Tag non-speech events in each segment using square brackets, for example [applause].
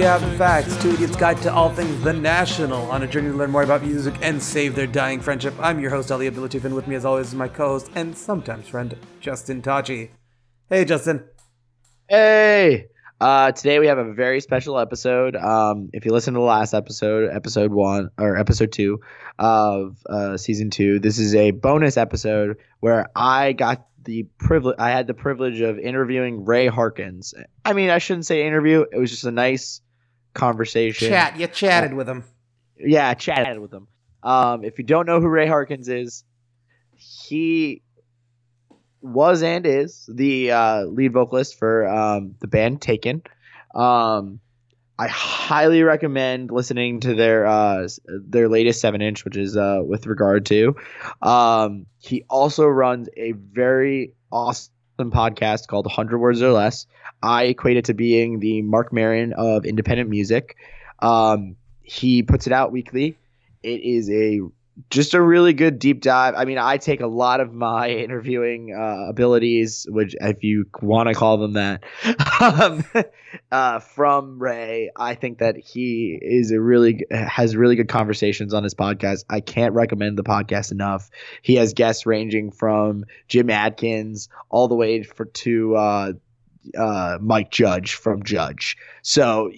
We Have the Facts, two idiots' guide to all things The National, on a journey to learn more about music and save their dying friendship. I'm your host, Ali Abdulatif, and with me, as always, is my co-host and sometimes friend, Justin Tachi. Hey, Justin. Hey! Uh, today we have a very special episode. Um, if you listen to the last episode, episode one or episode two of uh, season two, this is a bonus episode where I got the privilege. I had the privilege of interviewing Ray Harkins. I mean, I shouldn't say interview. It was just a nice conversation. Chat. You chatted with him. Yeah, I chatted with him. Um, if you don't know who Ray Harkins is, he was and is the uh, lead vocalist for um, the band Taken. Um, I highly recommend listening to their uh, their latest seven inch, which is uh, with regard to. Um, he also runs a very awesome podcast called 100 Words or Less. I equate it to being the Marc Maron of independent music. Um, he puts it out weekly. It is a just a really good deep dive. I mean, I take a lot of my [laughs] interviewing uh, abilities, which if you want to call them that, [laughs] um, [laughs] uh, from Ray. I think that he is a really has really good conversations on his podcast. I can't recommend the podcast enough. He has guests ranging from Jim Adkins all the way for to uh, uh Mike Judge from Judge. So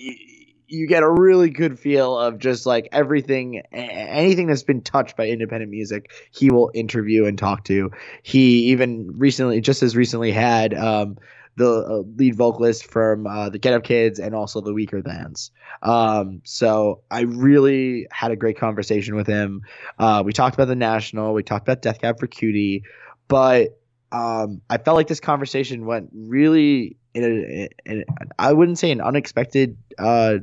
you get a really good feel of just like everything anything that's been touched by independent music he will interview and talk to. He even recently just as recently had um, the uh, lead vocalist from uh, the get up kids and also the Weakerthans um, so i really had a great conversation with him. Uh, we talked about the national we talked about death cab for cutie but um, I felt like this conversation went really in a, in a, I wouldn't say an unexpected uh,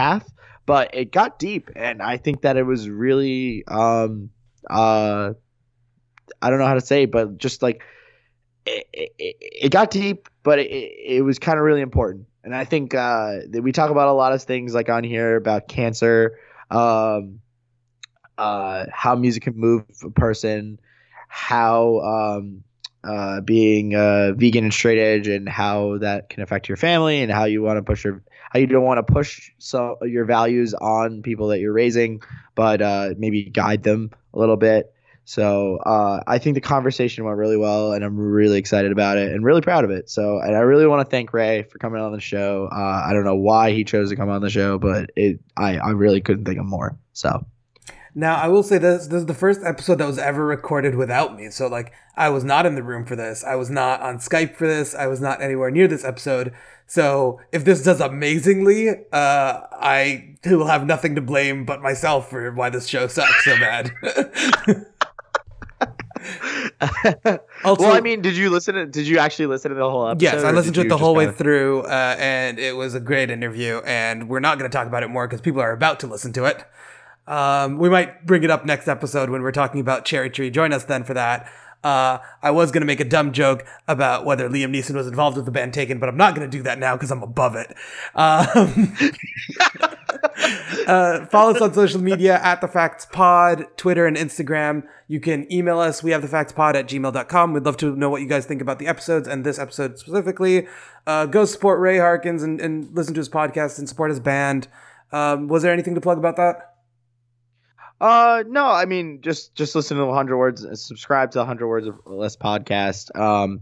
path, but it got deep, and I think that it was really um uh I don't know how to say, but just like it, it, it got deep, but it, it was kind of really important. And I think uh, we talk about a lot of things like on here about cancer, um, uh, how music can move a person, how um, uh, being uh, vegan and straight edge, and how that can affect your family, and how you want to push your how you don't want to push so your values on people that you're raising, but uh, maybe guide them a little bit. So uh, I think the conversation went really well, and I'm really excited about it and really proud of it. So, and I really want to thank Ray for coming on the show. Uh, I don't know why he chose to come on the show, but it I, I really couldn't think of more. So. Now, I will say this this is the first episode that was ever recorded without me. So, like, I was not in the room for this. I was not on Skype for this. I was not anywhere near this episode. So, if this does amazingly, uh, I will have nothing to blame but myself for why this show sucks so bad. [laughs] also, well, I mean, did you listen to? Did you actually listen to the whole episode? Yes, I listened to it the whole way kinda... through, uh, and it was a great interview. And we're not going to talk about it more because people are about to listen to it. Um, we might bring it up next episode when we're talking about Cherry Tree. Join us then for that. Uh, I was going to make a dumb joke about whether Liam Neeson was involved with the band Taken, but I'm not going to do that now because I'm above it. Um, [laughs] uh, follow us on social media at The Facts Pod, Twitter and Instagram. You can email us. We have the facts pod at gmail.com. We'd love to know what you guys think about the episodes and this episode specifically. Uh, go support Ray Harkins and, and, listen to his podcast and support his band. Um, was there anything to plug about that? Uh, no, I mean just just listen to 100 words, subscribe to 100 words of less podcast. Um,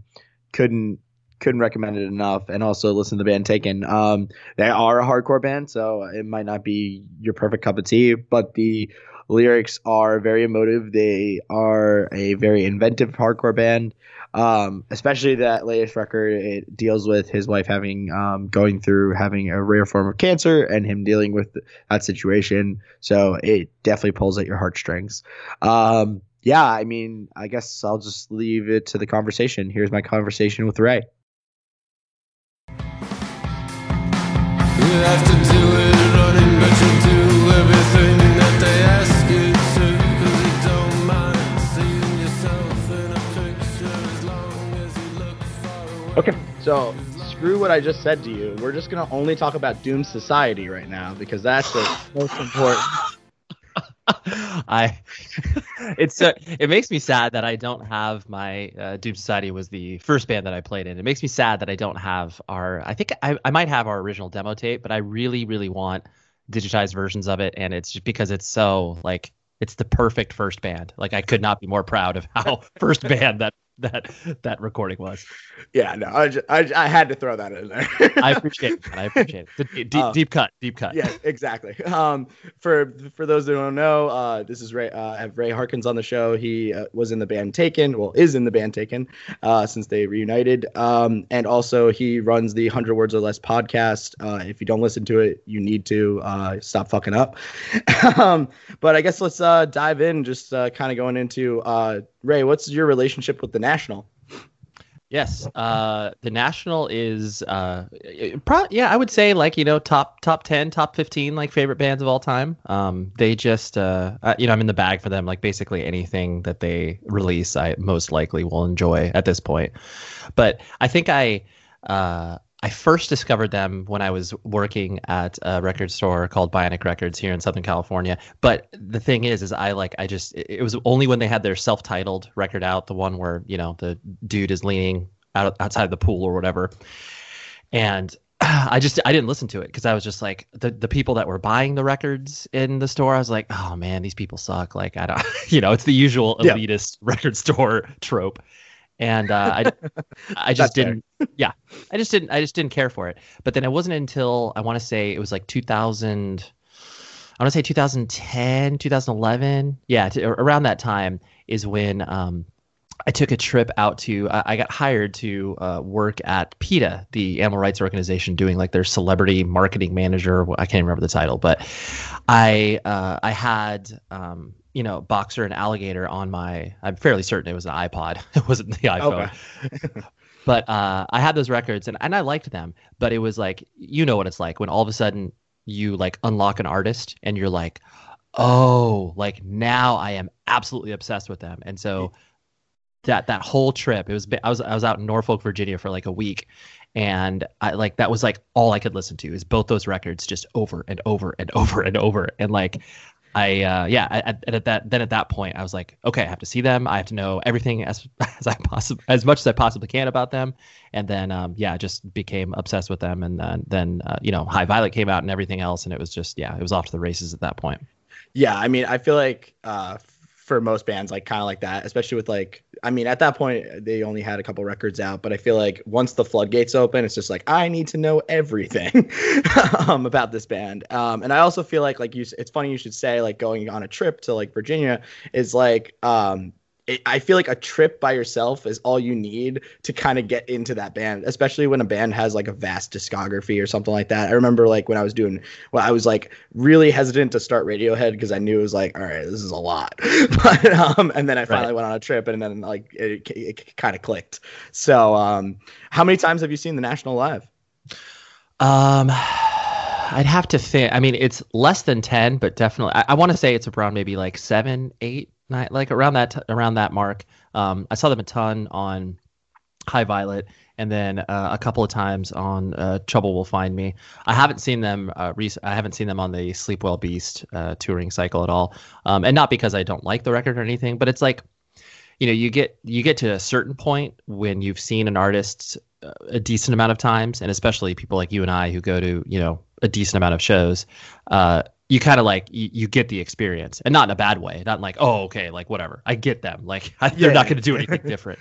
couldn't couldn't recommend it enough, and also listen to the band Taken. Um, they are a hardcore band, so it might not be your perfect cup of tea, but the lyrics are very emotive. They are a very inventive hardcore band. Um, especially that latest record, it deals with his wife having um, going through having a rare form of cancer and him dealing with that situation. So it definitely pulls at your heartstrings. Um, yeah, I mean, I guess I'll just leave it to the conversation. Here's my conversation with Ray. Okay, so screw what I just said to you. We're just gonna only talk about Doom Society right now because that's the most important. [laughs] I [laughs] it's uh, it makes me sad that I don't have my uh, Doom Society was the first band that I played in. It makes me sad that I don't have our. I think I, I might have our original demo tape, but I really really want digitized versions of it, and it's just because it's so like it's the perfect first band. Like I could not be more proud of how [laughs] first band that [laughs] that that recording was. Yeah, no, I, just, I, I had to throw that in there. [laughs] [laughs] I appreciate it. I appreciate it. Deep, deep, uh, deep cut, deep cut. Yeah, exactly. Um, for for those who don't know, uh, this is Ray. Uh, I have Ray Harkins on the show. He uh, was in the band Taken. Well, is in the band Taken uh, since they reunited. Um, and also he runs the Hundred Words or Less podcast. Uh, if you don't listen to it, you need to uh, stop fucking up. um, but I guess let's uh, dive in. Just uh, kind of going into uh, Ray. What's your relationship with the National? Yes, uh, the National is, uh, pro- yeah, I would say like you know top top ten, top fifteen like favorite bands of all time. Um, they just, uh, uh, you know, I'm in the bag for them. Like basically anything that they release, I most likely will enjoy at this point. But I think I, uh, I first discovered them when I was working at a record store called Bionic Records here in Southern California. But the thing is, is I like I just it was only when they had their self-titled record out, the one where you know the dude is leaning out outside the pool or whatever, and [clears throat] I just I didn't listen to it because I was just like the the people that were buying the records in the store. I was like, oh man, these people suck. Like I don't, [laughs] you know, it's the usual elitist yeah. record store trope and uh, I [laughs] I just didn't yeah I just didn't I just didn't care for it. But then it wasn't until I want to say it was like 2000 I want to say 2010 2011 yeah to, around that time is when um, I took a trip out to I, I got hired to uh, work at PETA the animal rights organization doing like their celebrity marketing manager I can't remember the title but I uh, I had um, you know, boxer and alligator on my. I'm fairly certain it was an iPod. [laughs] It wasn't the iPhone. Okay. [laughs] but uh, I had those records and, and I liked them. But it was like, you know what it's like when all of a sudden you like unlock an artist and you're like, oh, like now I am absolutely obsessed with them. And so that that whole trip, it was I was I was out in Norfolk, Virginia for like a week, and I like that was like all I could listen to is both those records just over and over and over and over. And like I uh, yeah, at, at, that then at that point I was like, okay, I have to see them. I have to know everything as [laughs] as I possibly as much as I possibly can about them. And then um, yeah, just became obsessed with them. And then then uh, you know, High Violet came out and everything else, and it was just yeah, it was off to the races at that point. Yeah, I mean, I feel like uh, for most bands like kind of like that especially with like i mean at that point they only had a couple records out but i feel like once the floodgates open it's just like i need to know everything [laughs] um, about this band. Um, and i also feel like like you it's funny you should say like going on a trip to like virginia is like um, it, I feel like a trip by yourself is all you need to kind of get into that band, especially when a band has like a vast discography or something like that. I remember like when I was doing, well, I was like really hesitant to start Radiohead because I knew it was like, all right, this is a lot. [laughs] but um, and then I finally right. went on a trip and then like it, it, it kind of clicked. So um, how many times have you seen the National live? Um. I'd have to think. I mean, it's less than ten, but definitely. I, I want to say it's around maybe like seven, eight, like around that t- around that mark. Um, I saw them a ton on High Violet, and then uh, a couple of times on uh, Trouble Will Find Me. I haven't seen them. Uh, rec- I haven't seen them on the Sleep Well Beast uh, touring cycle at all, um, and not because I don't like the record or anything, but it's like, you know, you get you get to a certain point when you've seen an artist uh, a decent amount of times, and especially people like you and I who go to you know a decent amount of shows. Uh, you kind of like you, you, get the experience and not in a bad way not like oh okay like whatever i get them like [laughs] I, they're yeah. not going to do anything [laughs] different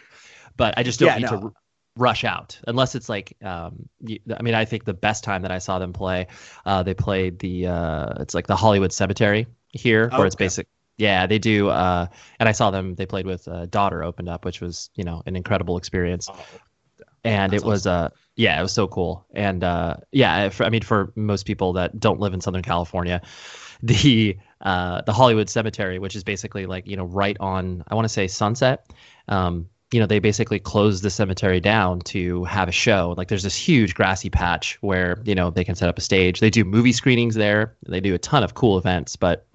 but i just don't yeah, need no. to r- rush out unless it's like um i mean i think the best time that i saw them play uh they played the uh it's like the hollywood cemetery here where it's basic yeah they do uh and i saw them they played with uh, daughter opened up which was you know an incredible experience oh, and it was awesome. Yeah, it was so cool. And uh, yeah, for, I mean, for most people that don't live in Southern California, [laughs] the uh, the Hollywood Cemetery, which is basically like you know right on, I want to say Sunset. Um, you know, they basically closed the cemetery down to have a show. Like, there's this huge grassy patch where you know they can set up a stage. They do movie screenings there. They do a ton of cool events, but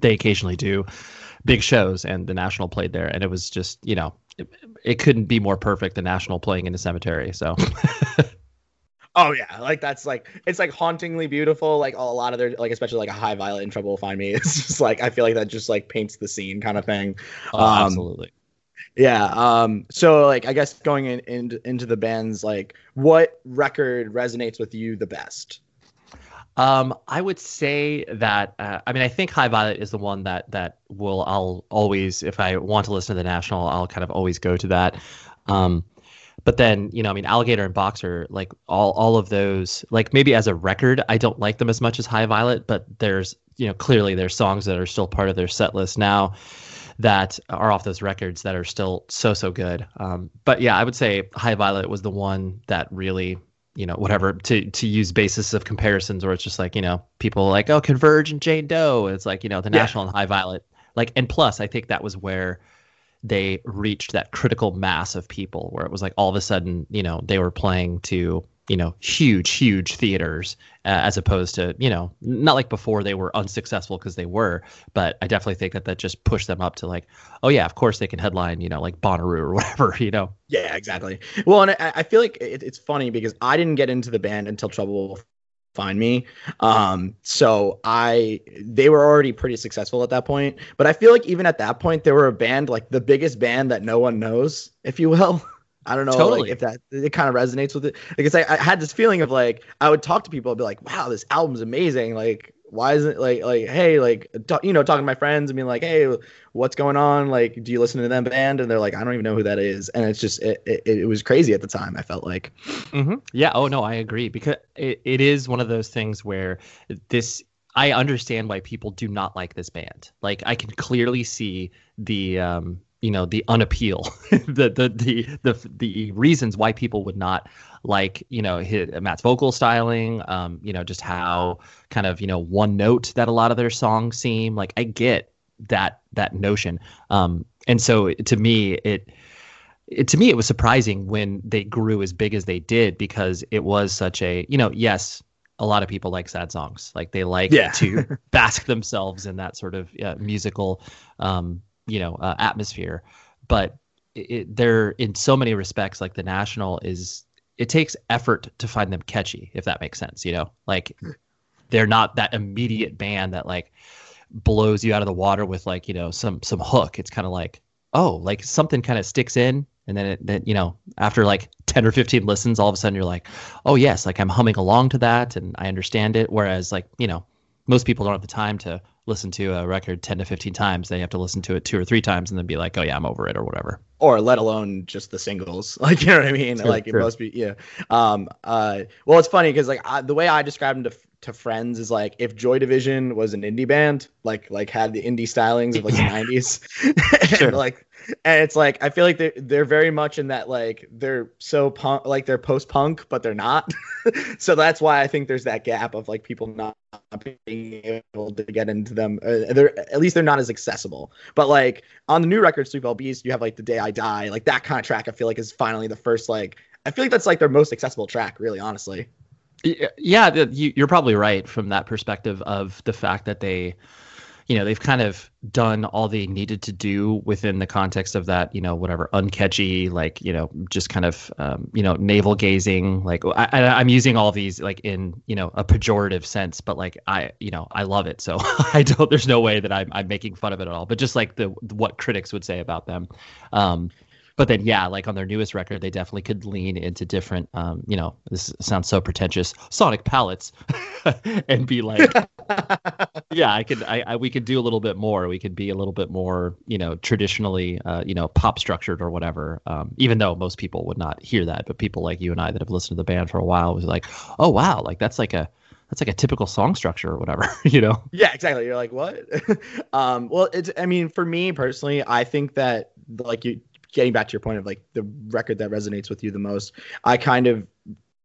they occasionally do big shows. And the National played there, and it was just you know it, it couldn't be more perfect. The National playing in the cemetery. So. [laughs] Oh yeah, like that's like it's like hauntingly beautiful. Like a lot of their like especially like a high violet in trouble will find me. [laughs] It's just like I feel like that just like paints the scene kind of thing. Oh, Um, absolutely. Yeah. Um. So like I guess going in, in into the bands, like what record resonates with you the best? Um, I would say that uh, I mean I think High Violet is the one that that will I'll always if I want to listen to the National I'll kind of always go to that. Um, but then you know I mean Alligator and Boxer like all all of those like maybe as a record I don't like them as much as High Violet, but there's you know clearly there's songs that are still part of their set list now that are off those records that are still so so good. Um, but yeah, I would say High Violet was the one that really you know whatever to to use basis of comparisons or it's just like you know people like oh converge and jane doe it's like you know the Yeah. national and high violet like and plus i think that was where they reached that critical mass of people where it was like all of a sudden you know they were playing to you know huge huge theaters uh, as opposed to you know not like before they were unsuccessful because they were but i definitely think that that just pushed them up to like oh yeah of course they can headline you know like bonnaroo or [laughs] whatever you know Yeah, exactly. Well, and I, I feel like it, it's funny because I didn't get into the band until Trouble Will Find Me. Um, so I they were already pretty successful at that point. But I feel like even at that point, they were a band like the biggest band that no one knows, if you will. [laughs] I don't know Totally. like, if that it kind of resonates with it because I, I had this feeling of like I would talk to people and be like, "Wow, this album's amazing!" Like, why isn't like like hey like talk, you know talking to my friends and being like, "Hey, what's going on? Like, do you listen to them band?" And they're like, "I don't even know who that is." And it's just it, it, it was crazy at the time. I felt like hmm Yeah. Oh no, I agree because it, it is one of those things where this. I understand why people do not like this band. Like I can clearly see the um, you know the unappeal, [laughs] the, the the the the reasons why people would not like you know his, Matt's vocal styling. Um, you know just how kind of you know one note that a lot of their songs seem. Like I get that that notion. Um, and so to me it it, to me it was surprising when they grew as big as they did because it was such a you know yes a lot of people like sad songs like they like Yeah. to [laughs] bask themselves in that sort of uh, musical um, you know uh, atmosphere. But it, they're in so many respects like the national is it takes effort to find them catchy if that makes sense you know? Like they're not that immediate band that like blows you out of the water with like you know some some hook. It's kind of like oh like something kind of sticks in and then it then you know after like 10 or 15 listens all of a sudden you're like oh yes like i'm humming along to that and i understand it. Whereas like you know most people don't have the time to listen to a record 10 to 15 times they have to listen to it two or three times and then be like oh yeah i'm over it or whatever. Or let alone just the singles. [laughs] Like you know what i mean? True, like it must be yeah. Um uh well it's funny because like I, the way i describe them to to friends is like if joy division was an indie band like like had the indie stylings of like the 90s [laughs] Sure. and like and it's like i feel like they're they're very much in that like they're so punk like they're post-punk but they're not [laughs] so that's why i think there's that gap of like people not being able to get into them uh, they're at least they're not as accessible but like on the new record Sleep Beast, you have like The Day I Die, like that kind of track. I feel like is finally the first like I feel like that's like their most accessible track, really, honestly. Yeah you, you're probably right from that perspective of the fact that they you know they've kind of done all they needed to do within the context of that you know whatever uncatchy like you know just kind of um, you know navel gazing like I, i'm using all these like in you know a pejorative sense but like i you know i love it so [laughs] i don't there's no way that i'm, I'm making fun of it at all but just like the what critics would say about them. Um but then yeah like on their newest record they definitely could lean into different um you know this sounds so pretentious sonic palettes [laughs] and be like [laughs] yeah i could I, I we could do a little bit more we could be a little bit more you know traditionally uh you know pop structured or whatever um even though most people would not hear that but people like you and i that have listened to the band for a while was like oh wow like that's like a that's like a typical song structure or whatever [laughs] you know Yeah, exactly. You're like, what? um, well, it's I mean, for me personally, I think that like you getting back to your point of like the record that resonates with you the most, I kind of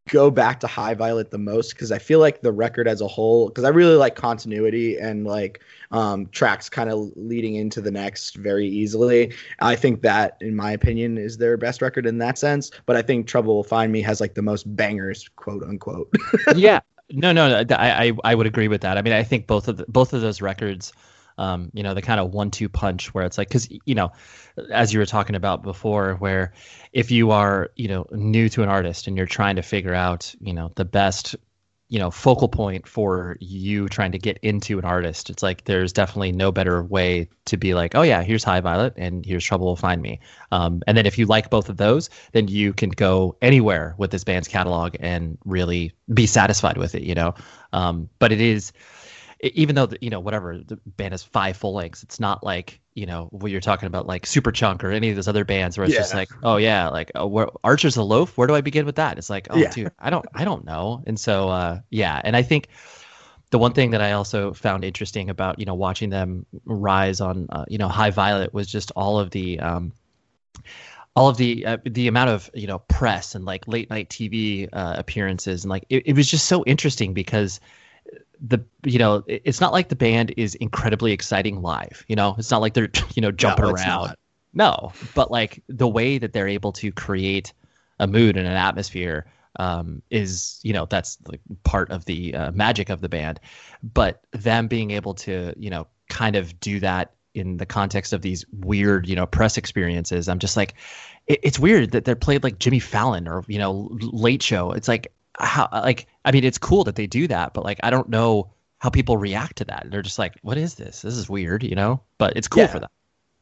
go back to High Violet the most because I feel like the record as a whole, because I really like continuity and like um, tracks kind of leading into the next very easily. I think that, in my opinion, is their best record in that sense. But I think Trouble Will Find Me has like the most bangers, quote unquote. [laughs] yeah no no no, I, I i would agree with that i mean i think both of the, both of those records Um, you know, the kind of one-two punch where it's like, because you know, as you were talking about before, where if you are, you know, new to an artist and you're trying to figure out, you know, the best you know focal point for you trying to get into an artist it's like there's definitely no better way to be like oh yeah here's high violet and here's trouble will find me. Um, and then if you like both of those then you can go anywhere with this band's catalog and really be satisfied with it you know? Um, but it is even though the, you know whatever the band has five full lengths it's not like you know what you're talking about like Superchunk or any of those other bands where it's Yeah. just like oh yeah like oh, where, Archers of Loaf? Where do i begin with that? It's like oh Yeah. dude i don't i don't know. And so uh yeah. And i think the one thing that i also found interesting about you know watching them rise on uh, you know high violet was just all of the um all of the uh, the amount of you know press and like late night TV uh, appearances. And like it, it was just so interesting because the you know it's not like the band is incredibly exciting live you know? It's not like they're [laughs] you know jumping No, around. no but like the way that they're able to create a mood and an atmosphere um, is you know that's like part of the uh, magic of the band. But them being able to you know kind of do that in the context of these weird you know press experiences i'm just like it, it's weird that they're played like jimmy fallon or you know late show. It's like how like i mean it's cool that they do that but like i don't know how people react to that they're just like what is this this is weird you know but it's cool Yeah. for them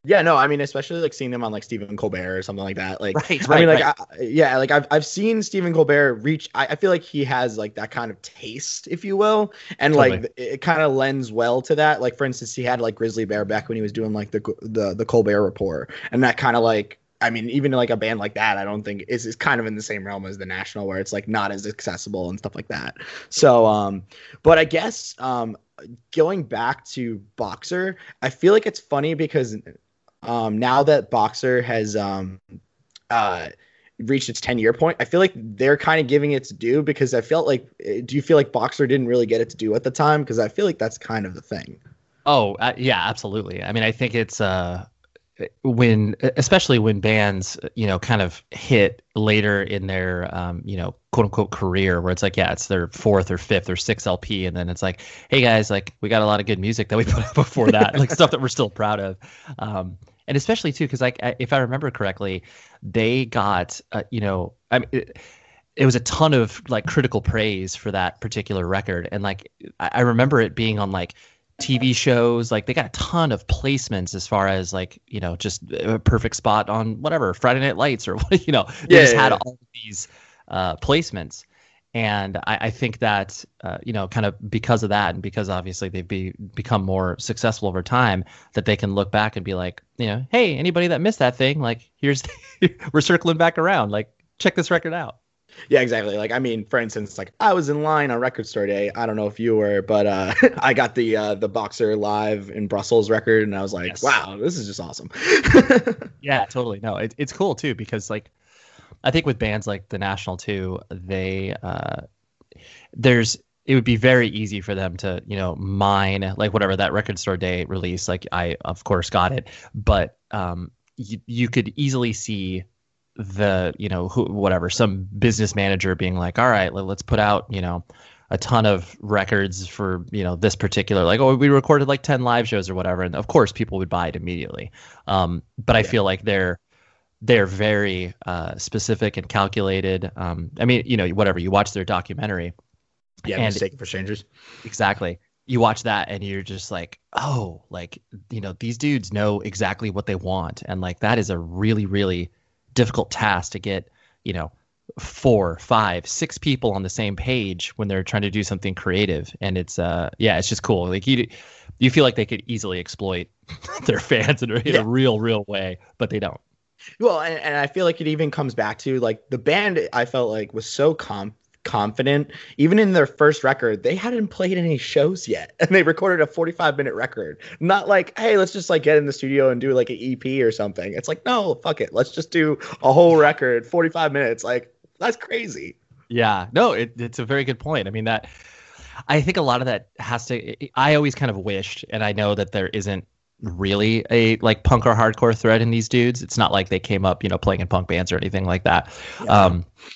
Yeah, no, I mean, especially like seeing them on like Stephen Colbert or something like that. Like, right I mean, like, I, yeah, like I've I've seen Stephen Colbert reach. I, I feel like he has like that kind of taste, if you will, and Totally. like it, it kind of lends well to that. Like, for instance, he had like Grizzly Bear back when he was doing like the the the Colbert Report, and that kind of like. I mean, even like a band like that, I don't think is is kind of in the same realm as the National, where it's like not as accessible and stuff like that. So, um, but I guess um, going back to Boxer, I feel like it's funny because um, now that Boxer has um, uh, reached its 10 year point, I feel like they're kind of giving its due because I felt like, eh, do you feel like Boxer didn't really get its due at the time? Because I feel like that's kind of the thing. Oh, uh, yeah, absolutely. I mean, I think it's uh when especially when bands, you know, kind of hit later in their um, you know, quote unquote career where it's like, yeah, it's their fourth or fifth or sixth LP and then it's like, hey guys, like we got a lot of good music that we [laughs] put out before that, like stuff that we're still proud of. Um and especially too cuz like I- if I remember correctly, they got uh, you know, I mean it, it was a ton of like critical praise for that particular record and like I remember it being on like TV shows. Like they got a ton of placements as far as like you know just a perfect spot on whatever Friday Night Lights or [laughs] you know they Yeah, just yeah, had yeah. all of these uh, placements. And I, I think that uh, you know, kind of because of that, and because obviously they've be, become more successful over time, that they can look back and be like, you know, hey, anybody that missed that thing, like here's [laughs] we're circling back around, like check this record out. Yeah, exactly. Like, I mean, for instance, like I was in line on Record Store Day. I don't know if you were, but uh, [laughs] I got the uh, the Boxer live in Brussels record, and I was like, Yes. wow, this is just awesome. [laughs] Yeah, totally. No, it, it's cool too because like I think with bands like the National too, they uh there's it would be very easy for them to you know mine like whatever that record store day release like I of course got it, but um you, you could easily see the you know who whatever some business manager being like all right let, let's put out you know a ton of records for you know this particular like oh we recorded like 10 live shows or whatever and of course people would buy it immediately um but i Yeah. feel like they're they're very uh specific and calculated um i mean you know whatever you watch their documentary yeah, And- mistaken for strangers. exactly you watch that and you're just like oh like you know these dudes know exactly what they want and like that is a really really difficult task to get you know four five six people on the same page when they're trying to do something creative and it's uh yeah it's just cool like you you feel like they could easily exploit [laughs] their fans in a, in Yeah. a real real way but they don't Well, and, and I feel like it even comes back to like the band. I felt like was so com- confident. Even in their first record, they hadn't played any shows yet, [laughs] and they recorded a 45 minute record. Not like, hey, let's just like get in the studio and do like an EP or something. It's like, no, fuck it, let's just do a whole record, 45 minutes. Like that's crazy. Yeah, no, it, it's a very good point. I mean that I think a lot of that has to. I always kind of wished, and I know that there isn't really a like punk or hardcore thread in these dudes. It's not like they came up, you know, playing in punk bands or anything like that. Um, it-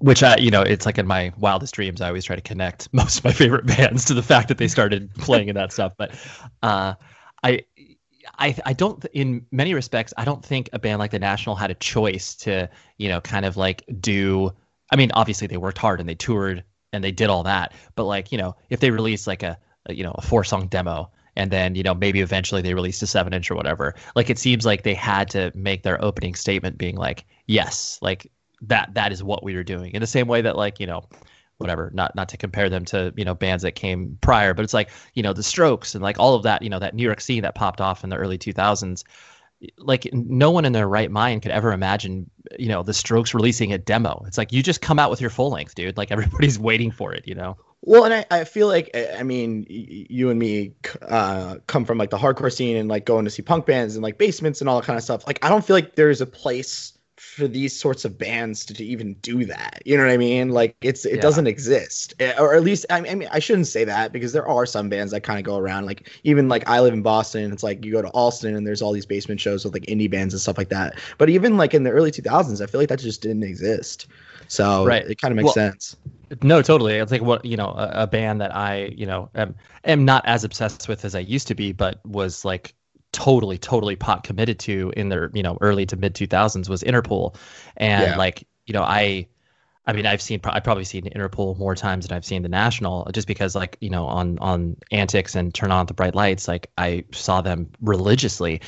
which I, you know, it's like in my wildest dreams, I always try to connect [laughs] most of my favorite bands to the fact that they started [laughs] playing in that stuff. But uh, I I I don't in many respects I don't think a band like the National had a choice to you know kind of like do. I mean, obviously they worked hard and they toured and they did all that, but like you know if they released like a, a you know a four song demo and then you know maybe eventually they released a seven inch or whatever like it seems like they had to make their opening statement being like yes like that that is what we were doing. In the same way that like you know whatever not not to compare them to you know bands that came prior but it's like you know the strokes and like all of that you know that new york scene that popped off in the early 2000s like no one in their right mind could ever imagine you know the strokes releasing a demo. It's like you just come out with your full length dude. Like [laughs] everybody's waiting for it you know? Well, and I, I feel like I mean you and me uh, come from like the hardcore scene and like going to see punk bands and like basements and all that kind of stuff. Like I don't feel like there's a place for these sorts of bands to, to even do that. You know what I mean? Like it's it Yeah. doesn't exist, Eh, or at least I, I mean I shouldn't say that because there are some bands that kind of go around. Like even like I live in Boston, it's like you go to Allston and there's all these basement shows with like indie bands and stuff like that. But even like in the early 2000s, I feel like that just didn't exist. So Right. it kind of makes Well, sense. No, totally. It's like what you know, a, a band that I you know am am not as obsessed with as I used to be, but was like totally, totally pot committed to in their you know early to mid two thousands was Interpol, and Yeah. like you know I. I mean, I've seen I've probably seen Interpol more times than I've seen the National, just because like you know on on Antics and Turn On the Bright Lights, like I saw them religiously,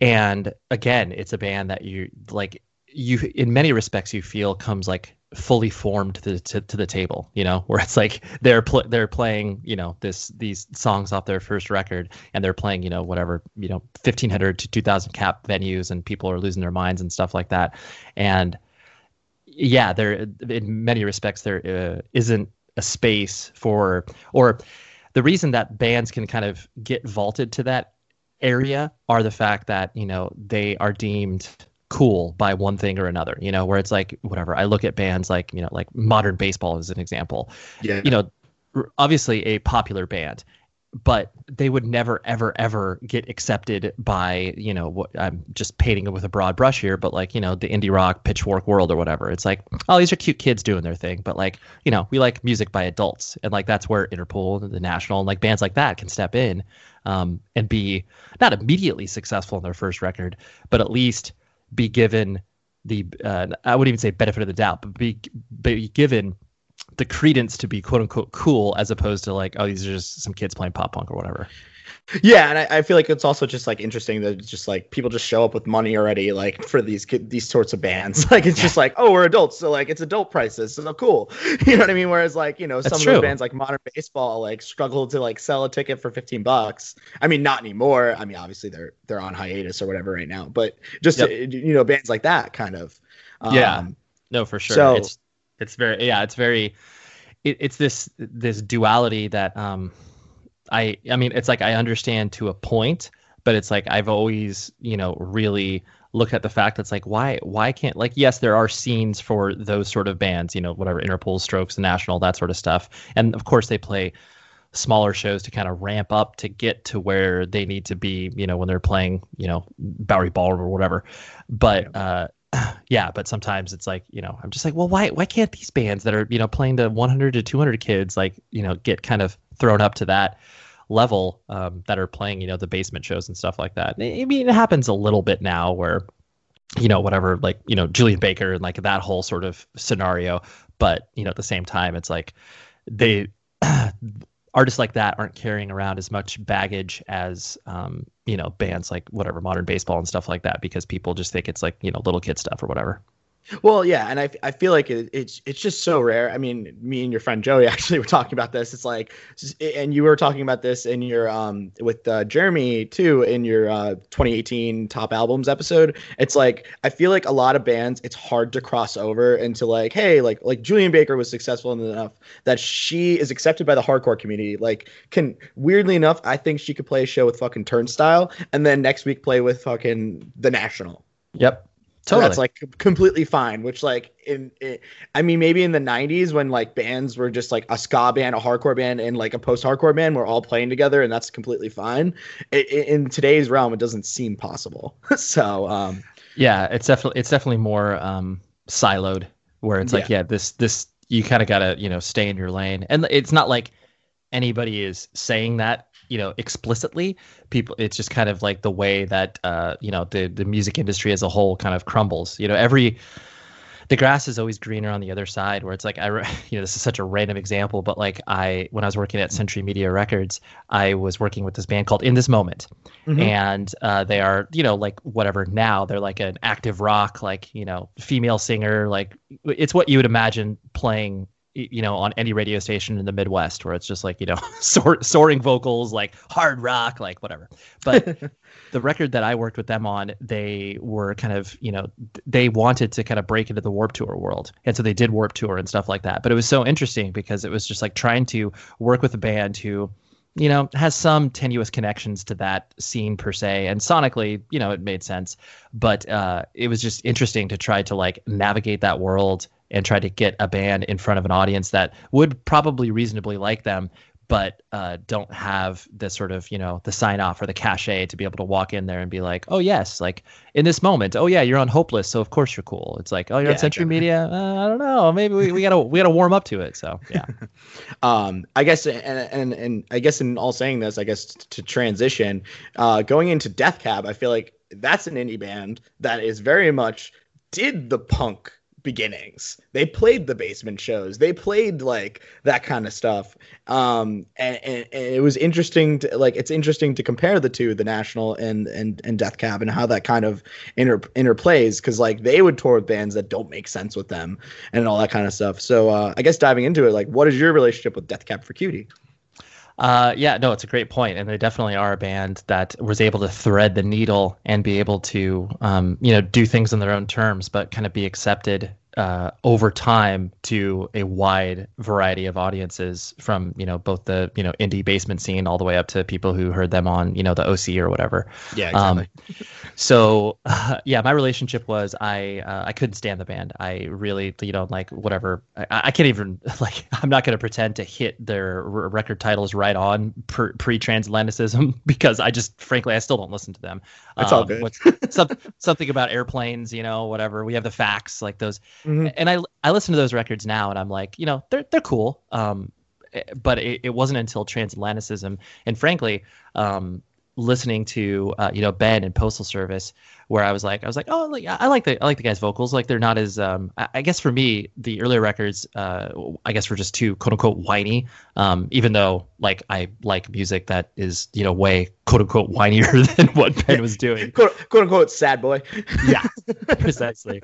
and again, it's a band that you like you in many respects you feel comes like fully formed to the to, to the table you know where it's like they're pl- they're playing you know this these songs off their first record and they're playing you know whatever you know 1500 to 2000 cap venues and people are losing their minds and stuff like that. And yeah there in many respects there uh, isn't a space for or the reason that bands can kind of get vaulted to that area are the fact that you know they are deemed cool by one thing or another you know where it's like whatever. I look at bands like you know like modern baseball as an example. Yeah. you know obviously a popular band but they would never ever ever get accepted by you know what i'm just painting it with a broad brush here but like you know the indie rock pitchfork world or whatever. It's like oh these are cute kids doing their thing but like you know we like music by adults and like that's where interpol and the national and like bands like that can step in um, and be not immediately successful in their first record but at least be given the uh, i wouldn't even say benefit of the doubt but be, be given the credence to be quote unquote cool as opposed to like oh these are just some kids playing pop punk or whatever Yeah, and I, I feel like it's also just like interesting that it's just like people just show up with money already, like for these these sorts of bands. [laughs] Like it's just like, oh, we're adults, so like it's adult prices, so cool. [laughs] You know what I mean? Whereas like you know some That's of the bands like Modern Baseball like struggle to like sell a ticket for fifteen bucks. I mean, not anymore. I mean, obviously they're they're on hiatus or whatever right now, but just Yep. uh, you know bands like that kind of. Yeah. Um, No, for sure. So- it's it's very yeah, it's very it, it's this this duality that um I I mean it's like I understand to a point, but it's like I've always, you know, really looked at the fact that's like why why can't like yes, there are scenes for those sort of bands, you know, whatever Interpol, Strokes, the National, that sort of stuff. And of course they play smaller shows to kind of ramp up to get to where they need to be, you know, when they're playing, you know, Bowery Ballroom or whatever. But uh [clears throat] yeah, but sometimes it's like, you know, I'm just like, well, why why can't these bands that are, you know, playing to 100 to 200 kids like, you know, get kind of thrown up to that level um, that are playing, you know, the basement shows and stuff like that. I mean, it happens a little bit now where you know, whatever, like, you know, Julien Baker and like that whole sort of scenario. But, you know, at the same time, it's like they [clears throat] artists like that aren't carrying around as much baggage as um, you know bands like whatever modern baseball and stuff like that because people just think it's like you know little kid stuff or whatever Well, yeah, and I, I feel like it, it's it's just so rare. I mean, me and your friend Joey [laughs] actually were talking about this. It's like, and you were talking about this in your um with uh, Jeremy too in your uh 2018 top albums episode. It's like I feel like a lot of bands, it's hard to cross over into like, hey, like like Julien Baker was successful enough that she is accepted by the hardcore community. Like, can weirdly enough, I think she could play a show with fucking Turnstile, and then next week play with fucking the National. yep totally that's like completely fine. Which like in, in, I mean, maybe in the '90s when like bands were just like a ska band, a hardcore band, and like a post-hardcore band, we're all playing together, and that's completely fine. I i in today's realm, it doesn't seem possible. [laughs] so, um, yeah it's definitely it's definitely more um siloed where it's like yeah this this you kind of gotta you know stay in your lane and it's not like anybody is saying that you know explicitly people it's just kind of like the way that uh you know the the music industry as a whole kind of crumbles you know every the grass is always greener on the other side where it's like i [laughs] you know this is such a random example but like i when i was working at century media records i was working with this band called in this moment Mhm. and uh, they are you know like whatever now they're like an active rock like you know female singer like it's what you would imagine playing you know on any radio station in the midwest where it's just like you know [laughs] soar, soaring vocals like hard rock like whatever. But [laughs] the record that i worked with them on they were kind of you know they wanted to kind of break into the Warped Tour world. And so they did Warped Tour and stuff like that. But it was so interesting because it was just like trying to work with a band who you know has some tenuous connections to that scene per se. And sonically you know it made sense. But uh, it was just interesting to try to like navigate that world and try to get a band in front of an audience that would probably reasonably like them but uh, don't have the sort of you know the sign off or the cachet to be able to walk in there and be like oh yes like in this moment oh yeah you're on hopeless so of course you're cool. It's like oh you're Yeah, on century media? Uh, i don't know maybe we, we gotta we gotta warm up to it so yeah. [laughs] Um i guess and and and i guess in all saying this i guess to transition uh going into death cab i feel like that's an indie band that is very much did the punk beginnings. They played the basement shows. They played like that kind of stuff. Um and, and, and it was interesting to like it's interesting to compare the two the national and and and death cab and how that kind of inter interplays because like they would tour with bands that don't make sense with them and all that kind of stuff. So uh i guess diving into it like what is your relationship with death cab for cutie Uh, yeah, no, it's a great point, and they definitely are a band that was able to thread the needle and be able to, um, you know, do things on their own terms, but kind of be accepted uh, over time to a wide variety of audiences, from you know both the you know indie basement scene all the way up to people who heard them on you know the OC or whatever. yeah Um, [laughs] so uh, yeah, my relationship was I uh, I couldn't stand the band. I really you know like whatever. I, I can't even [laughs] like I'm not going to pretend to hit their r- record titles right on pre transatlanticism [laughs] because I just frankly I still don't listen to them. It's all good. some, something about airplanes, you know, whatever. We have the facts like those, Mhm. and I I listen to those records now, and I'm like, you know, they're they're cool. Um, eh, but it, it wasn't until transatlanticism and frankly um listening to uh, you know Ben and Postal Service, where I was like, I was like, oh, like I like the I like the guy's vocals. Like they're not as um, I, I guess for me the earlier records, uh, I guess were just too quote unquote whiny. Um, even though like I like music that is you know way quote unquote whinier [laughs] than what Ben was doing. quote, quote unquote sad boy yeah, [laughs] precisely.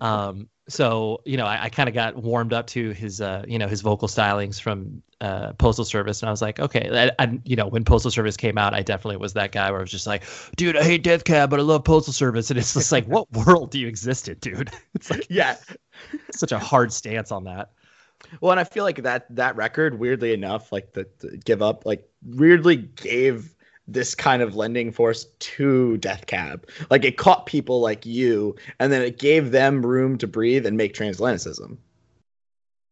Um, so you know, I, I kind of got warmed up to his, uh, you know, his vocal stylings from uh, Postal Service, and I was like, okay. And, you know, when Postal Service came out, I definitely was that guy where I was just like, dude, I hate Death Cab, but I love Postal Service, and it's just like, what [laughs] world do you exist in, dude? [laughs] It's like yeah [laughs] such a hard stance on that. well and i feel like that that record weirdly enough like the, the give up like weirdly gave this kind of lending force to death cab like it caught people like you and then it gave them room to breathe and make transatlanticism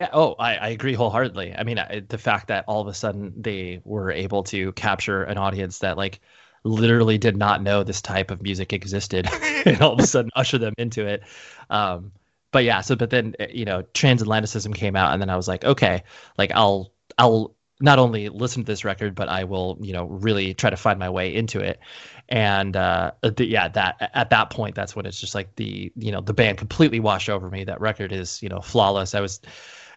Yeah, oh, I, I agree wholeheartedly. I mean, I, the fact that all of a sudden they were able to capture an audience that like literally did not know this type of music existed, [laughs] and all of a sudden usher them into it. Um, but yeah, so but then uh, you know, transatlanticism came out, and then I was like, okay, like I'll I'll not only listen to this record, but I will you know really try to find my way into it. And uh, the, yeah, that at that point, that's when it's just like the you know the band completely washed over me. That record is you know flawless. I was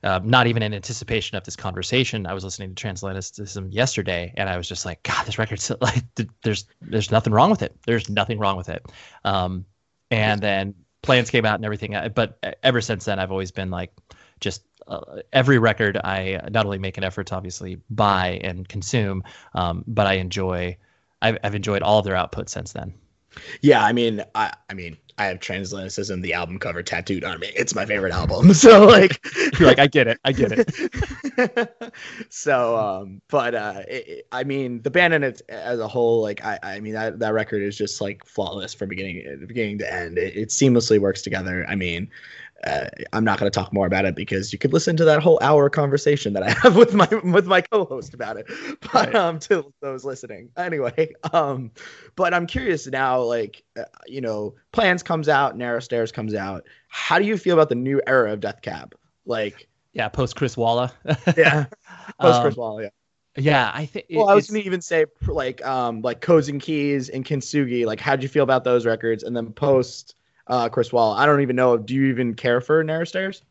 um, not even in anticipation of this conversation. I was listening to Transatlanticism yesterday, and I was just like, God, this record's [laughs] like, there's there's nothing wrong with it. There's nothing wrong with it. Um, and then plans came out and everything. uh, But ever since then, I've always been like, just uh, every record I not only make an effort to obviously buy and consume, um, but I enjoy. I've, I've enjoyed all of their output since then. yeah i mean i i mean i have transatlanticism the album cover tattooed on me it's my favorite album [laughs] so like [laughs] You're like, I get it, I get it. [laughs] so um but uh it, i mean the band in it as a whole like i i mean that that record is just like flawless from beginning beginning to end it, it seamlessly works together i mean uh, I'm not going to talk more about it because you could listen to that whole hour conversation that I [laughs] have with my with my co-host about it. [laughs] But Right. um, to those listening, anyway. [laughs] Um, but I'm curious now, like uh, you know, Plans comes out, Narrow Stairs comes out. How do you feel about the new era of Death Cab? Like, Yeah, post Chris Walla. yeah, post Um, Chris Walla, yeah. yeah, I think. Well, I was going to even say like um like Codes and Keys and Kintsugi. Like, how'd you feel about those records? And then post uh Chris Walla. I don't even know. Do you even care for Narrow Stairs?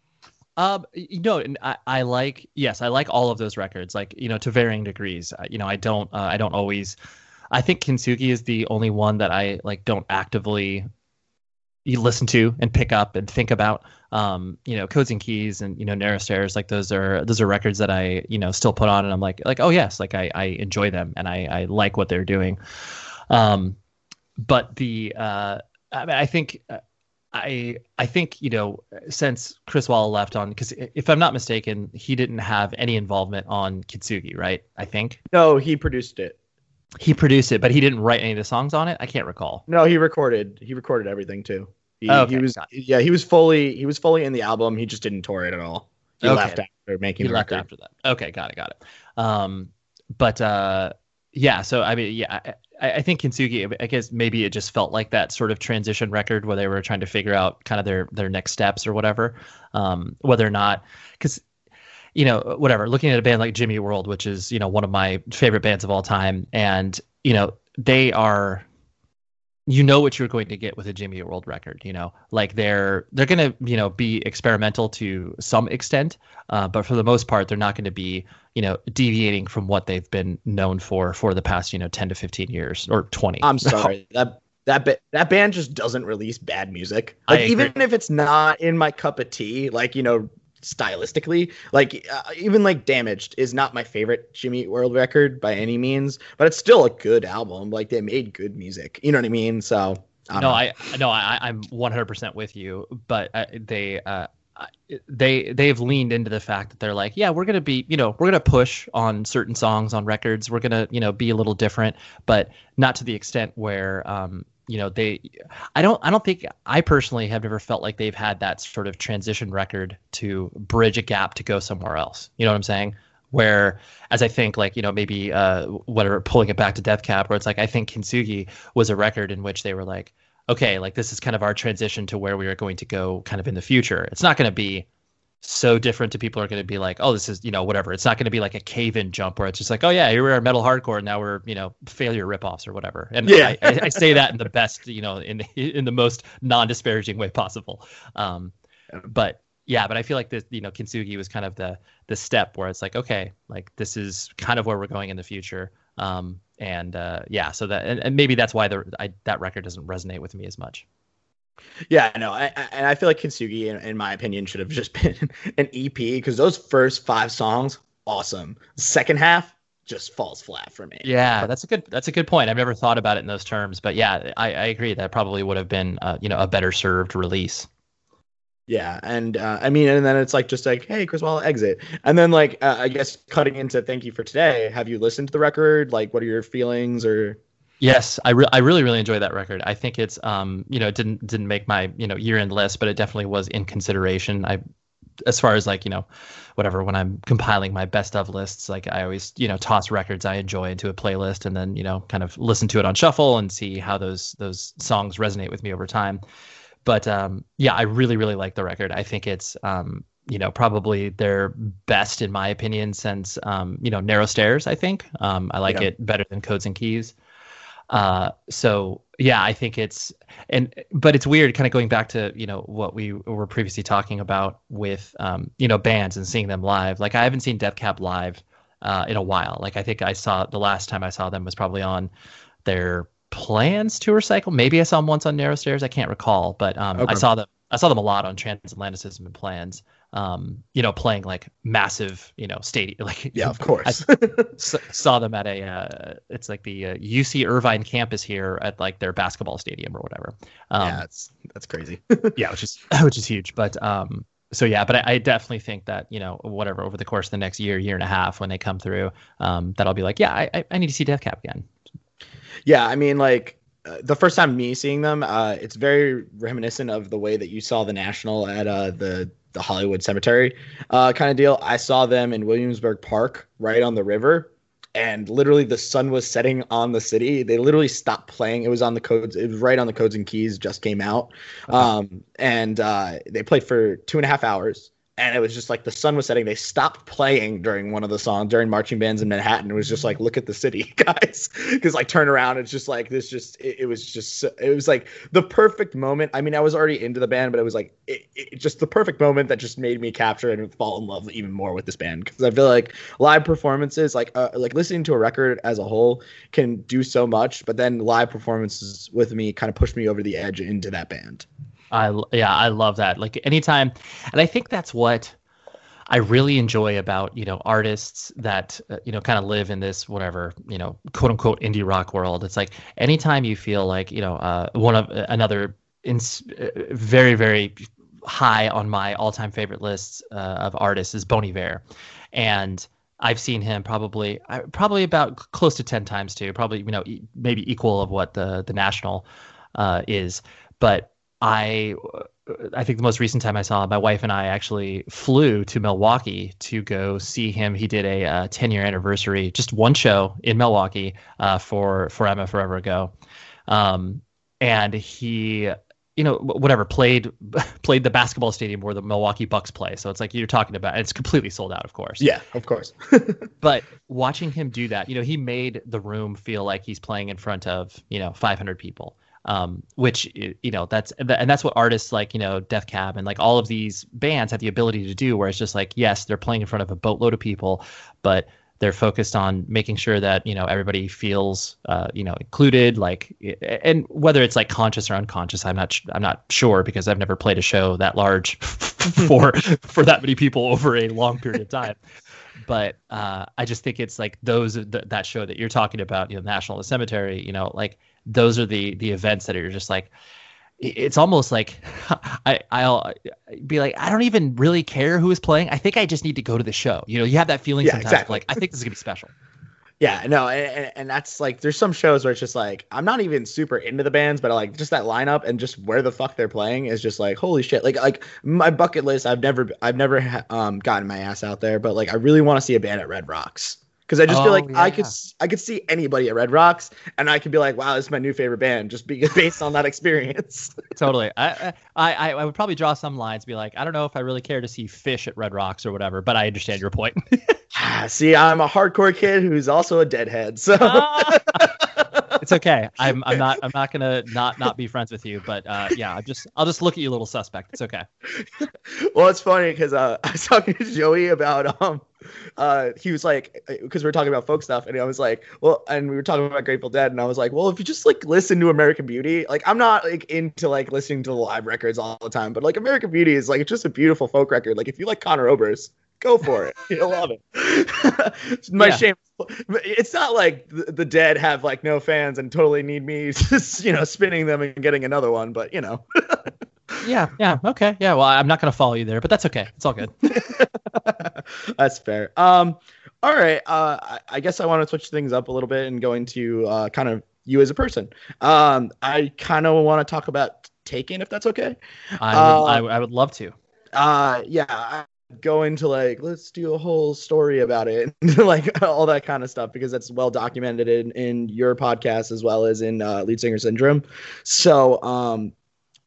Um, you know, I, I like yes, I like all of those records, like you know, to varying degrees. Uh, You know, I don't, uh, I don't always. I think Kintsugi is the only one that I like don't actively you listen to and pick up and think about. Um, you know, Codes and Keys and you know Narrow Stairs, like those are those are records that I you know still put on and I'm like like oh yes, like I I enjoy them and I I like what they're doing. Um, but the uh, I, mean, I think. Uh, I I think you know since Chris Walla left on because if I'm not mistaken, he didn't have any involvement on Kintsugi, right? I think No, he produced it. he produced it, but he didn't write any of the songs on it. I can't recall. No, he recorded. He recorded everything too. He, Oh, Okay, he was yeah, he was fully he was fully in the album. He just didn't tour it at all. He Okay. left after making He the left record. after that. Okay, got it, got it. Um, but uh, yeah, so I mean, yeah, I, I think Kintsugi. I guess maybe it just felt like that sort of transition record where they were trying to figure out kind of their their next steps or whatever. Um, whether or not because you know whatever looking at a band like Jimmy World, which is you know one of my favorite bands of all time, and you know they are you know what you're going to get with a Jimmy World record. You know, like they're they're gonna you know be experimental to some extent, uh, but for the most part, they're not going to be you know deviating from what they've been known for for the past you know 10 to 15 years or 20. I'm sorry. that that ba- that band just doesn't release bad music. I Like even if it's not in my cup of tea, like you know, stylistically, like uh, even like Damaged is not my favorite Jimmy Eat World record by any means, but it's still a good album. Like they made good music. You know what I mean? So I don't no, know. I no, I I'm 100% with you, but uh, they uh they they've leaned into the fact that they're like, yeah, we're gonna be, you know, we're gonna push on certain songs on records. We're gonna, you know, be a little different, but not to the extent where, um, you know, they. I don't, I don't think I personally have never felt like they've had that sort of transition record to bridge a gap to go somewhere else. You know what I'm saying? Where, as I think, like you know, maybe uh, whatever, pulling it back to Death Cab, where it's like I think Kintsugi was a record in which they were like, okay, like this is kind of our transition to where we are going to go kind of in the future. It's not going to be so different to people are going to be like, oh, this is, you know, whatever. It's not going to be like a cave in jump where it's just like, oh, yeah, here we are metal hardcore. And now we're, you know, failure ripoffs or whatever. And Yeah. I, I, say that in the best, you know, in the, [laughs] in the most non disparaging way possible. Um, but yeah, but I feel like this, you know, Kintsugi was kind of the the step where it's like, okay, like this is kind of where we're going in the future. Um, and uh, yeah, so that and, and maybe that's why the I, that record doesn't resonate with me as much. Yeah, no, I, I, and I feel like Kintsugi, in, in my opinion, should have just [laughs] been an EP because those first five songs, awesome. Second half just falls flat for me. Yeah, that's a good that's a good point. I've never thought about it in those terms, but yeah, I, I agree that probably would have been uh, you know a better served release. Yeah, and uh, I mean, and then it's like just like, hey, Chris Walla, exit, and then like uh, I guess cutting into thank you for today. Have you listened to the record? Like, what are your feelings? Or Yes, I, re- I really really enjoy that record. I think it's um you know it didn't didn't make my you know year end list, but it definitely was in consideration. I as far as like you know whatever when I'm compiling my best of lists, like I always you know toss records I enjoy into a playlist and then you know kind of listen to it on shuffle and see how those those songs resonate with me over time. But um yeah, I really really like the record. I think it's um you know probably their best in my opinion since um you know Narrow Stairs. I think um I like Yeah. it better than Codes and Keys. Uh, so yeah, I think it's and but it's weird, kind of going back to you know what we were previously talking about with um, you know bands and seeing them live. Like I haven't seen Death Cab live uh, in a while. Like I think I saw the last time I saw them was probably on their Plans tour cycle. Maybe I saw them once on Narrow Stairs. I can't recall, but um, I saw them. I saw them a lot on Transatlanticism and Plans. Um, you know, playing like massive, you know, stadium. [laughs] Like yeah, of course. s- saw them at a uh, it's like the uh, UC Irvine campus here at like their basketball stadium or whatever. Um, yeah, that's that's crazy. [laughs] Yeah, which is [laughs] which is huge. But um, so yeah, but I, I definitely think that you know whatever over the course of the next year, year and a half when they come through, um, that I'll be like, yeah, I, I- I need to see Death Cab again. Yeah, I mean, like uh, the first time me seeing them, uh, it's very reminiscent of the way that you saw the National at uh, the the Hollywood Cemetery uh, kind of deal. I saw them in Williamsburg Park, right on the river, and literally the sun was setting on the city. They literally stopped playing. It was on the codes. It was right on the codes and keys. Just came out, um, and uh, they played for two and a half hours. And it was just like the sun was setting. They stopped playing during one of the songs during marching bands in Manhattan. It was just like, look at the city, [laughs] guys, because like turn around. It's just like this. Just it, it was just it was like the perfect moment. I mean, I was already into the band, but it was like it, it just the perfect moment that just made me capture and fall in love even more with this band because I feel like live performances, like uh, like listening to a record as a whole, can do so much, but then live performances with me kind of pushed me over the edge into that band. I yeah, I love that. Like anytime, and I think that's what I really enjoy about you know artists that uh, you know kind of live in this whatever you know quote unquote indie rock world. It's like anytime you feel like you know uh, one of uh, another ins- uh, very very high on my all time favorite lists uh, of artists is Bon Iver, and I've seen him probably probably about close to ten times too. Probably you know maybe equal of what the the national uh, is, but I I think the most recent time I saw him, my wife and I actually flew to Milwaukee to go see him. He did a uh, 10 year anniversary, just one show in Milwaukee uh, for for Emma Forever Ago, um, and he, you know, whatever played [laughs] played the basketball stadium where the Milwaukee Bucks play. So it's like you're talking about. It's completely sold out, of course. Yeah, of course. [laughs] but watching him do that, you know, he made the room feel like he's playing in front of you know 500 people um, which you know that's and that's what artists like you know Death Cab and like all of these bands have the ability to do. Where it's just like yes, they're playing in front of a boatload of people, but they're focused on making sure that you know everybody feels uh, you know included like and whether it's like conscious or unconscious i'm not i'm not sure because i've never played a show that large [laughs] for for that many people over a long period of time but uh, i just think it's like those th- that show that you're talking about you know national the cemetery you know like those are the the events that are just like it's almost like [laughs] I I'll be like I don't even really care who is playing. I think I just need to go to the show. You know, you have that feeling yeah, sometimes exactly. like I think this is gonna be special. Yeah, no, and, and that's like there's some shows where it's just like I'm not even super into the bands, but like just that lineup and just where the fuck they're playing is just like holy shit. Like like my bucket list, I've never I've never um gotten my ass out there, but like I really want to see a band at Red Rocks because I just Oh, feel like I could I could see anybody at Red Rocks and I could be like, wow, this is my new favorite band just because [laughs] based on that experience. [laughs] totally. I, I I I would probably draw some lines, be like, I don't know if I really care to see Phish at Red Rocks or whatever, but I understand your point. [laughs] see, I'm a hardcore kid who's also a deadhead, so it's okay. I'm I'm not I'm not gonna not not be friends with you, but uh, yeah, I'm just I'll just look at you, little suspect. It's okay. well, it's funny because uh, I was talking to Joey about um, uh, he was like, because we were talking about folk stuff, and I was like, well, and we were talking about Grateful Dead, and I was like, well, if you just like listen to American Beauty, like I'm not like into like listening to the live records all the time, but like American Beauty is like it's just a beautiful folk record. Like if you like Conor Oberst, go for it, [laughs] you'll love it. [laughs] My Yeah. shame. It's not like the, the Dead have like no fans and totally need me, [laughs] just you know, spinning them and getting another one, but you know. Yeah, yeah, okay, yeah. Well, I'm not gonna follow you there, but that's okay. It's all good. [laughs] That's fair. Um, all right. Uh, I, I guess I want to switch things up a little bit and go into uh, kind of you as a person. Um, I kind of want to talk about Taken, if that's okay. I Uh, I, would- I would love to. Uh, yeah. I go into like let's do a whole story about it, [laughs] like all that kind of stuff because that's well documented in in your podcast as well as in uh, Lead Singer Syndrome. So um,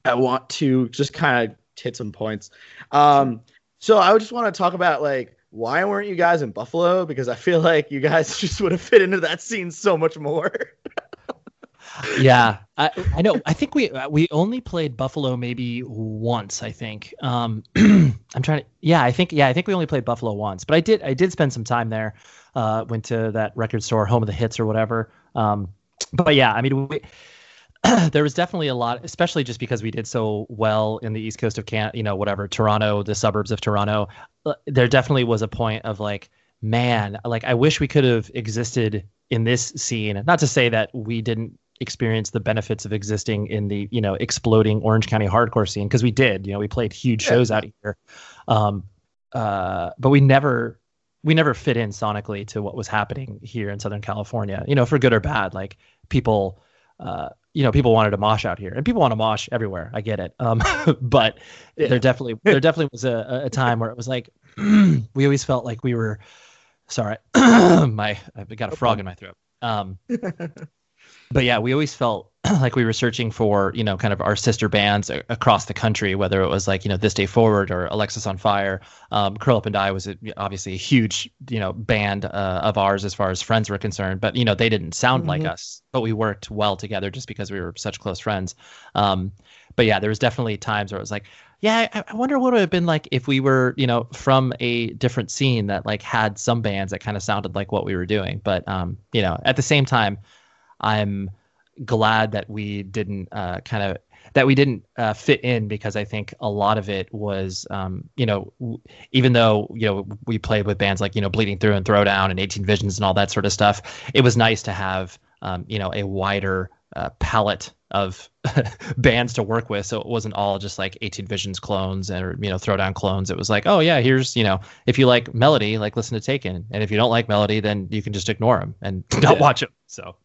I want to just kind of hit some points. Um, so I would just want to talk about like why weren't you guys in Buffalo? Because I feel like you guys [laughs] just would have fit into that scene so much more. [laughs] yeah I, I know i think we we only played buffalo maybe once i think um [clears throat] i'm trying to yeah i think yeah i think we only played buffalo once but i did i did spend some time there uh went to that record store home of the hits or whatever um but yeah i mean we, [clears throat] there was definitely a lot especially just because we did so well in the east coast of can you know whatever toronto the suburbs of toronto. Uh, there definitely was a point of like man like i wish we could have existed in this scene. Not to say that we didn't experience the benefits of existing in the you know exploding orange county hardcore scene because we did. You know we played huge Yeah. shows out here. Um uh but we never we never fit in sonically to what was happening here in southern california you know for good or bad. Like people uh you know people wanted to mosh out here and people want to mosh everywhere. I get it. Um [laughs] but Yeah. there definitely there definitely was a, a time where it was like [clears throat] we always felt like we were sorry [clears throat] my i've got a frog in my throat. Um [laughs] but yeah, we always felt [clears throat] like we were searching for, you know, kind of our sister bands a- across the country, whether it was like, you know, This Day Forward or Alexisonfire. Um, Curl Up and Die was a, obviously a huge, you know, band uh, of ours as far as friends were concerned, but, you know, they didn't sound like Mhm. us, but we worked well together just because we were such close friends. Um, but yeah, there was definitely times where it was like, yeah, I, I wonder what it would have been like if we were, you know, from a different scene that like had some bands that kind of sounded like what we were doing. But, um, you know, at the same time, I'm glad that we didn't uh, kind of that we didn't uh, fit in because I think a lot of it was, um, you know, w- even though you know we played with bands like you know Bleeding Through and Throwdown and 18 Visions and all that sort of stuff, it was nice to have um, you know a wider uh, palette of [laughs] bands to work with, so it wasn't all just like 18 Visions clones or you know Throwdown clones. It was like, oh yeah, here's you know if you like Melody, like listen to Taken, and if you don't like Melody, then you can just ignore them and [laughs] not Yeah. watch them. So.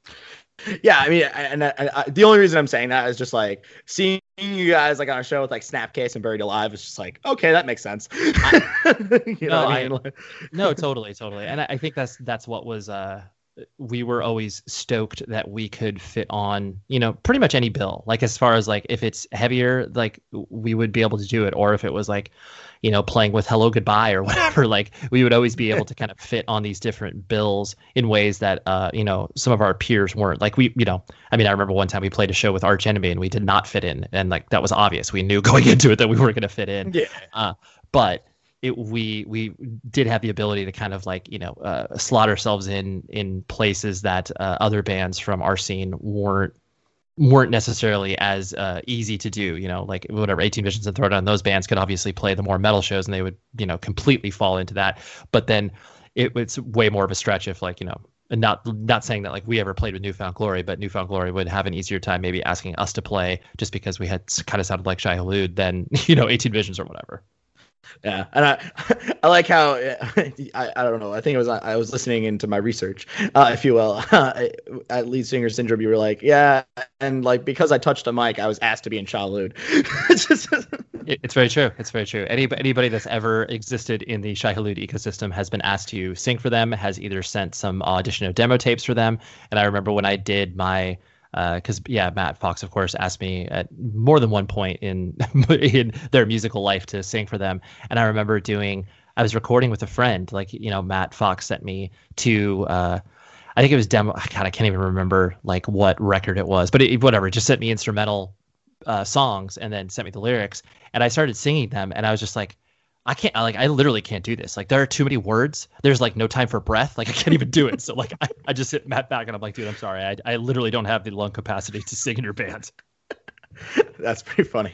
Yeah, I mean, I- and the only reason I'm saying that is just like seeing you guys like on a show with like Snapcase and Buried Alive is just like, okay, that makes sense. [laughs] [laughs] you No, what I I no totally totally and I, I think that's that's what was uh we were always stoked that we could fit on you know pretty much any bill. Like as far as like if it's heavier like we would be able to do it. Or if it was like you know playing with Hellogoodbye or [laughs] whatever like we would always be able to kind of fit on these different bills in ways that uh you know some of our peers weren't. Like we you know i mean i remember one time we played a show with arch enemy and we did not fit in. And like that was obvious. We knew [laughs] going into it that we weren't going to fit in. Yeah. uh, but it, we we did have the ability to kind of like you know uh, slot ourselves in in places that uh, other bands from our scene weren't weren't necessarily as uh, easy to do. You know, like whatever 18 Visions and throw Throwdown, those bands could obviously play the more metal shows, and they would you know completely fall into that. But then it, it's way more of a stretch if like you know. Not not saying that like we ever played with New Found Glory, but New Found Glory would have an easier time maybe asking us to play just because we had kind of sounded like Shai Hulud than [laughs] you know 18 Visions or whatever. Yeah, and I [laughs] I like how [laughs] I, I don't know. I think it was I was listening into my research, uh, if you will. [laughs] at Lead Singer Syndrome, you were like, yeah, and like because I touched a mic, I was asked to be in Shai Hulud. It's very true. It's very true. Any, anybody that's ever existed in the Shai ecosystem has been asked to sing for them, has either sent some audition or demo tapes for them. And I remember when I did my, because yeah, Matt Fox, of course, asked me at more than one point in [laughs] in their musical life to sing for them. And I remember doing, I was recording with a friend, like you know, Matt Fox sent me to. Uh, I think it was demo. God, I can't even remember like what record it was, but it, whatever. Just sent me instrumental uh, songs and then sent me the lyrics, and I started singing them, and I was just like, I can't, I, like, I literally can't do this. Like, there are too many words. There's like no time for breath. Like, I can't even do it. So like, I, I just hit Matt back, and I'm like, dude, I'm sorry. I, I literally don't have the lung capacity to sing in your band. [laughs] That's pretty funny.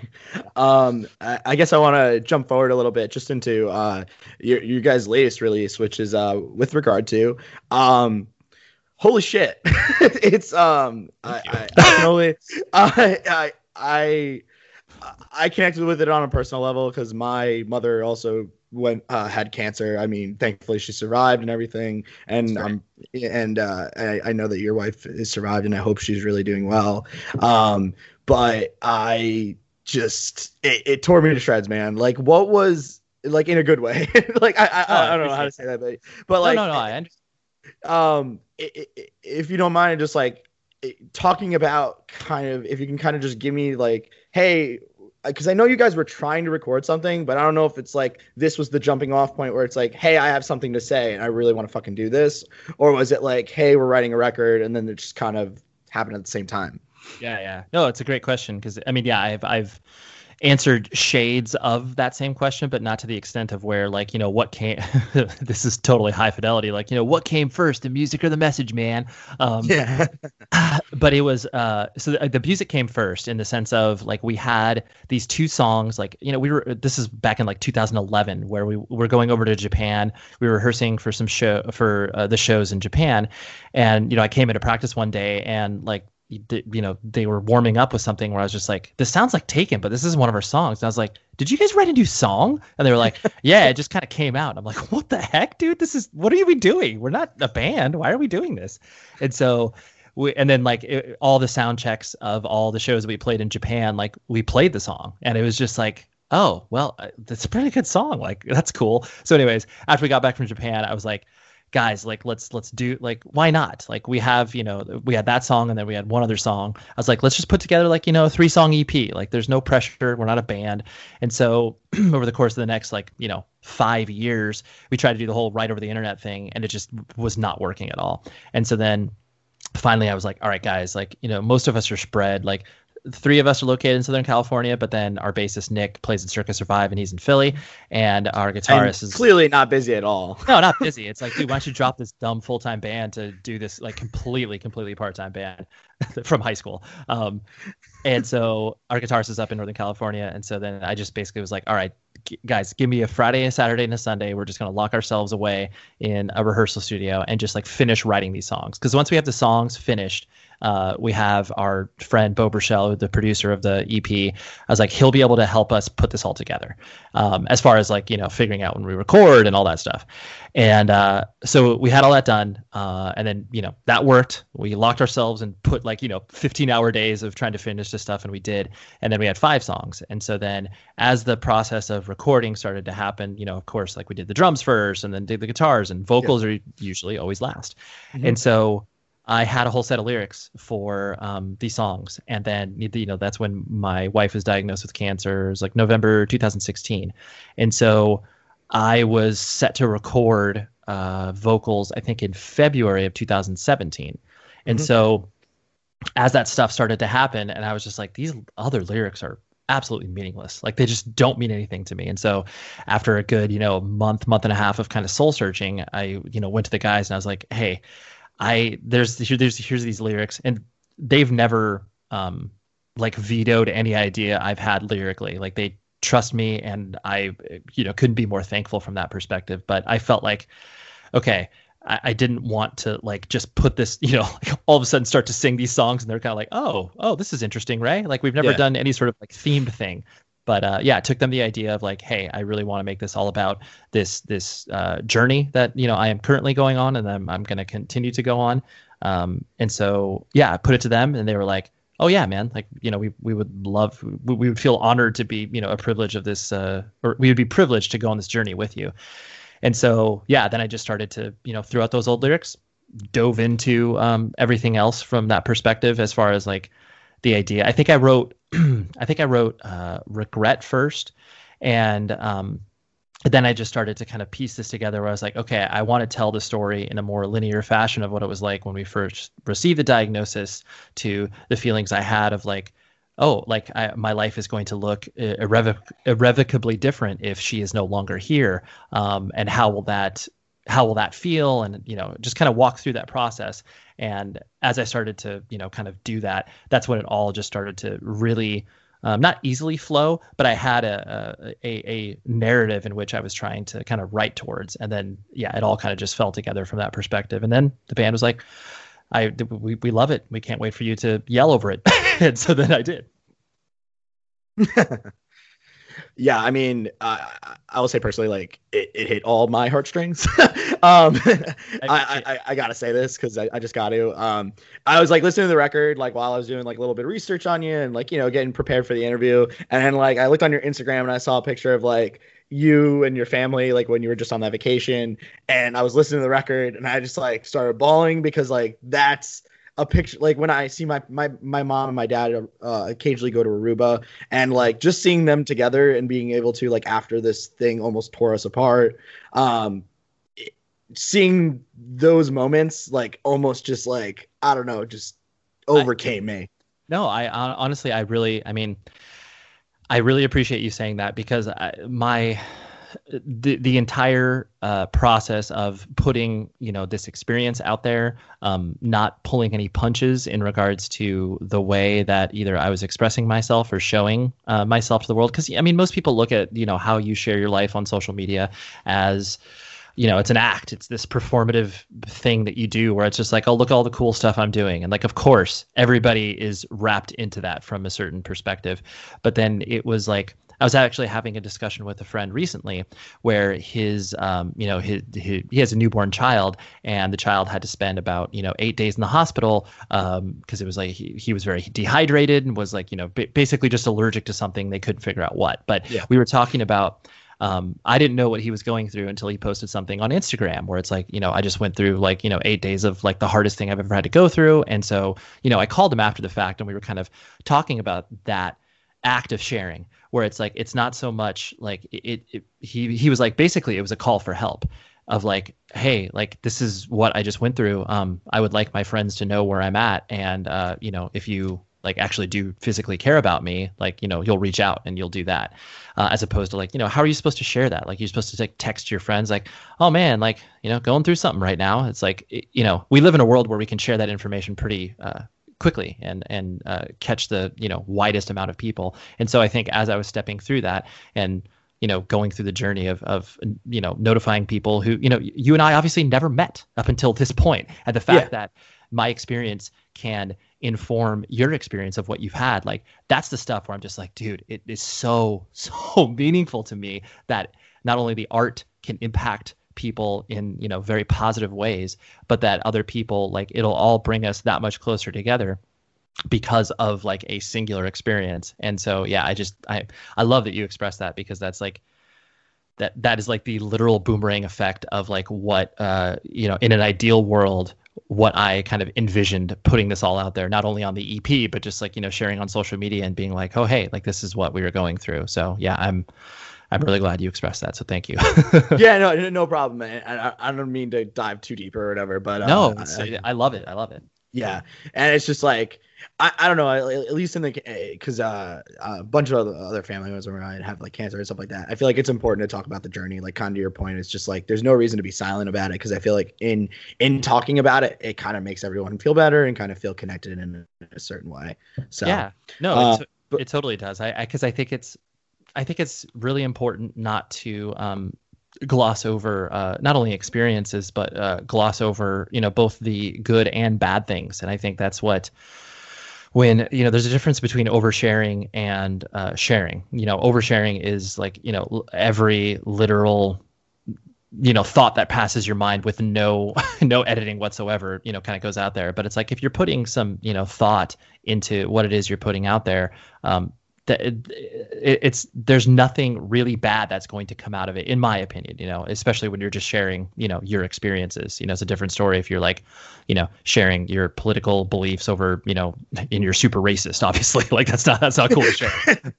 Um, I, I guess I want to jump forward a little bit just into uh, your your guys' latest release, which is uh, with regard to um, holy shit, [laughs] it's um, I, I, I can only [laughs] I I I I connected with it on a personal level because my mother also went uh, had cancer. I mean, thankfully she survived and everything, and um and uh, I, I know that your wife is survived, and I hope she's really doing well. Um, but I just it, it tore me to shreds, man. Like, what was like in a good way? [laughs] like, I I, Oh, I I, don't know how to say that, but but like, no, no, no. I understand. um if you don't mind just like talking about kind of if you can kind of just give me like hey because i know you guys were trying to record something but i don't know if it's like this was the jumping off point where it's like hey i have something to say and i really want to fucking do this or was it like hey we're writing a record and then it just kind of happened at the same time Yeah, yeah. No, it's a great question because I mean, yeah, I've I've answered shades of that same question, but not to the extent of where like you know what came. [laughs] this is totally high fidelity. Like you know what came first, the music or the message, man. Um, yeah [laughs] but it was uh so the, the music came first in the sense of like we had these two songs like you know we were this is back in like 2011 where we were going over to Japan we were rehearsing for some show for uh, the shows in Japan and you know I came into practice one day and like you know they were warming up with something where I was just like this sounds like Taken but this is one of our songs. And I was like did you guys write a new song? And they were like [laughs] yeah it just kind of came out. I'm like what the heck dude? This is what are we doing? We're not a band. Why are we doing this? And so we, and then like it, all the sound checks of all the shows that we played in Japan, like we played the song, and it was just like, oh, well, uh, that's a pretty good song. Like that's cool. So, anyways, after we got back from Japan, I was like, guys, like let's let's do like why not? Like we have you know we had that song and then we had one other song. I was like, let's just put together like you know a three song EP. Like there's no pressure. We're not a band, and so [clears throat] over the course of the next like you know five years, we tried to do the whole right over the internet thing, and it just was not working at all. And so then finally I was like, all right, guys, like, you know, most of us are spread. Like, three of us are located in Southern California, but then our bassist Nick plays in Circa Survive and he's in Philly, and our guitarist And is clearly not busy at all. no, not [laughs] busy. It's like, dude, why don't you drop this dumb full time band to do this like completely, completely part time band [laughs] from high school? Um, and so our guitarist is up in Northern California, and so then I just basically was like, all right, g- guys, give me a Friday, a Saturday, and a Sunday. We're just gonna lock ourselves away in a rehearsal studio and just like finish writing these songs. Because once we have the songs finished, uh, we have our friend Beau Burchell, the producer of the EP. I was like, he'll be able to help us put this all together, um, as far as like you know figuring out when we record and all that stuff. And uh, so we had all that done, uh, and then you know that worked. We locked ourselves and put like you know 15 hour days of trying to finish this stuff, and we did. And then we had five songs. And so then as the process of recording started to happen, you know, of course, like we did the drums first, and then did the guitars, and vocals are usually always last. And so I had a whole set of lyrics for um, these songs, and then you know that's when my wife was diagnosed with cancer. It was like November 2016, and so I was set to record uh, vocals. I think in February of 2017, and Mhm. so as that stuff started to happen, and I was just like, these other lyrics are absolutely meaningless. Like they just don't mean anything to me. And so after a good you know month, month and a half of kind of soul searching, I you know went to the guys and I was like, hey. I there's here there's here's these lyrics and they've never um like vetoed any idea I've had lyrically. Like they trust me and I you know couldn't be more thankful from that perspective. But I felt like okay, I, I didn't want to like just put this, [laughs] you know, like all of a sudden start to sing these songs and they're kind of like, oh, oh, this is interesting, right? Like we've never Yeah. done any sort of like themed thing. But uh, yeah, it took them the idea of like, hey, I really want to make this all about this this uh, journey that you know I am currently going on, and I'm I'm going to continue to go on. Um, and so yeah, I put it to them, and they were like, oh yeah, man, like you know we we would love we, we would feel honored to be you know a privilege of this, uh, or we would be privileged to go on this journey with you. And so yeah, then I just started to you know throw out those old lyrics, dove into um, everything else from that perspective as far as like the idea. I think I wrote [clears throat] I think I wrote uh, regret first, and um, then I just started to kind of piece this together. Where I was like, okay, I want to tell the story in a more linear fashion of what it was like when we first received the diagnosis, to the feelings I had of like, oh, like I, my life is going to look irrevoc- irrevocably different if she is no longer here, um, and how will that how will that feel? And you know just kind of walk through that process. And as i started to you know kind of do that that's when it all just started to really um, not easily flow but i had a, a a narrative in which i was trying to kind of write towards. And then yeah it all kind of just fell together from that perspective. And then the band was like i we, we love it. We can't wait for you to yell over it. [laughs] And so then i did [laughs] yeah, I mean, uh, I will say personally, like it, it hit all my heartstrings. [laughs] um, [laughs] I, I, I, I gotta say this because I, I just got to. Um, I was like listening to the record like while I was doing like a little bit of research on you and like you know getting prepared for the interview, and then like I looked on your Instagram and I saw a picture of like you and your family like when you were just on that vacation, and I was listening to the record and I just like started bawling because like that's a picture like when I see my my my mom and my dad uh, occasionally go to Aruba and like just seeing them together and being able to like after this thing almost tore us apart um seeing those moments like almost just like I don't know just overcame me. No, I honestly, I really, I mean, I really appreciate you saying that because I, my the the entire uh, process of putting you know this experience out there, um, not pulling any punches in regards to the way that either I was expressing myself or showing uh, myself to the world. Because I mean, most people look at you know how you share your life on social media as you know it's an act. It's this performative thing that you do where it's just like oh look at all the cool stuff i'm doing. And like of course everybody is wrapped into that from a certain perspective. But then it was like i was actually having a discussion with a friend recently where his um, you know his, his he has a newborn child and the child had to spend about you know eight days in the hospital because it was like he, he was very dehydrated and was like you know ba- basically just allergic to something they couldn't figure out what but Yeah. we were talking about um, I didn't know what he was going through until he posted something on Instagram where it's like, you know, I just went through like, you know, eight days of like the hardest thing I've ever had to go through. And so, you know, I called him after the fact and we were kind of talking about that act of sharing where it's like, it's not so much like it, it he, he was like, basically it was a call for help of like, Hey, like this is what I just went through. Um, I would like my friends to know where I'm at. And, uh, you know, if you, like actually do physically care about me like you know you'll reach out and you'll do that uh, as opposed to like you know how are you supposed to share that like you're supposed to like text your friends like oh man like you know going through something right now it's like you know we live in a world where we can share that information pretty uh, quickly and and uh, catch the you know widest amount of people and so i think as i was stepping through that and you know going through the journey of of you know notifying people who you know you and i obviously never met up until this point and the fact yeah. that my experience can inform your experience of what you've had like that's the stuff where i'm just like dude it is so [laughs] so meaningful to me that not only the art can impact people in you know very positive ways but that other people like it'll all bring us that much closer together because of like a singular experience and so yeah i just i i love that you express that because that's like that that is like the literal boomerang effect of like what uh you know in an ideal world what I kind of envisioned putting this all out there, not only on the EP, but just like, you know, sharing on social media and being like, oh, hey, like this is what we were going through. So yeah, I'm, I'm really glad you expressed that. So thank you. [laughs] yeah, no, no problem, man. I, I don't mean to dive too deep or whatever, but no, uh, I, I love it. I love it. Yeah. And it's just like, I, I don't know, at least in the because uh, a bunch of other family members around have like cancer and stuff like that. I feel like it's important to talk about the journey. Like, kind of your point, it's just like there's no reason to be silent about it because I feel like in in talking about it, it kind of makes everyone feel better and kind of feel connected in a certain way. So yeah, no, uh, but, it totally does. I because I, I think it's I think it's really important not to um, gloss over uh, not only experiences but uh, gloss over you know both the good and bad things. And i think that's what when you know there's a difference between oversharing and uh, sharing. You know oversharing is like you know every literal you know thought that passes your mind with no [laughs] no editing whatsoever you know kind of goes out there. But it's like if you're putting some you know thought into what it is you're putting out there um, that it, it's there's nothing really bad that's going to come out of it in my opinion you know especially when you're just sharing you know your experiences. You know it's a different story if you're like you know sharing your political beliefs over you know and you're super racist obviously. [laughs] Like that's not that's not cool to share. [laughs]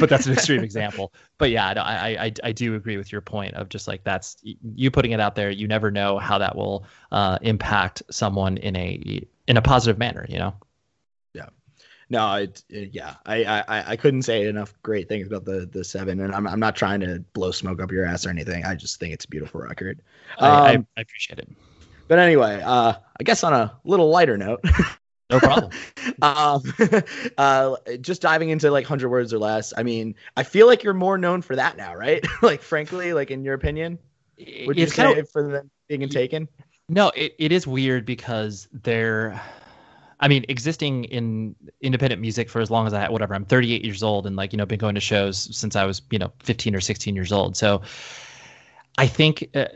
But that's an extreme example. But yeah I, I i do agree with your point of just like that's you putting it out there you never know how that will uh, impact someone in a in a positive manner you know no, it, it, yeah, I, I I couldn't say enough great things about the the seven, and I'm I'm not trying to blow smoke up your ass or anything. I just think it's a beautiful record. Um, I, I, appreciate it. But anyway, uh, I guess on a little lighter note. no problem. [laughs] um, [laughs] uh, just diving into like hundred words or less. I mean, I feel like you're more known for that now, right? [laughs] like, frankly, like in your opinion, would it's you say kind of, for them being taken? No, it, it is weird because they're I mean, existing in independent music for as long as I whatever. I'm 38 years old and like you know been going to shows since I was you know 15 or 16 years old. So I think uh,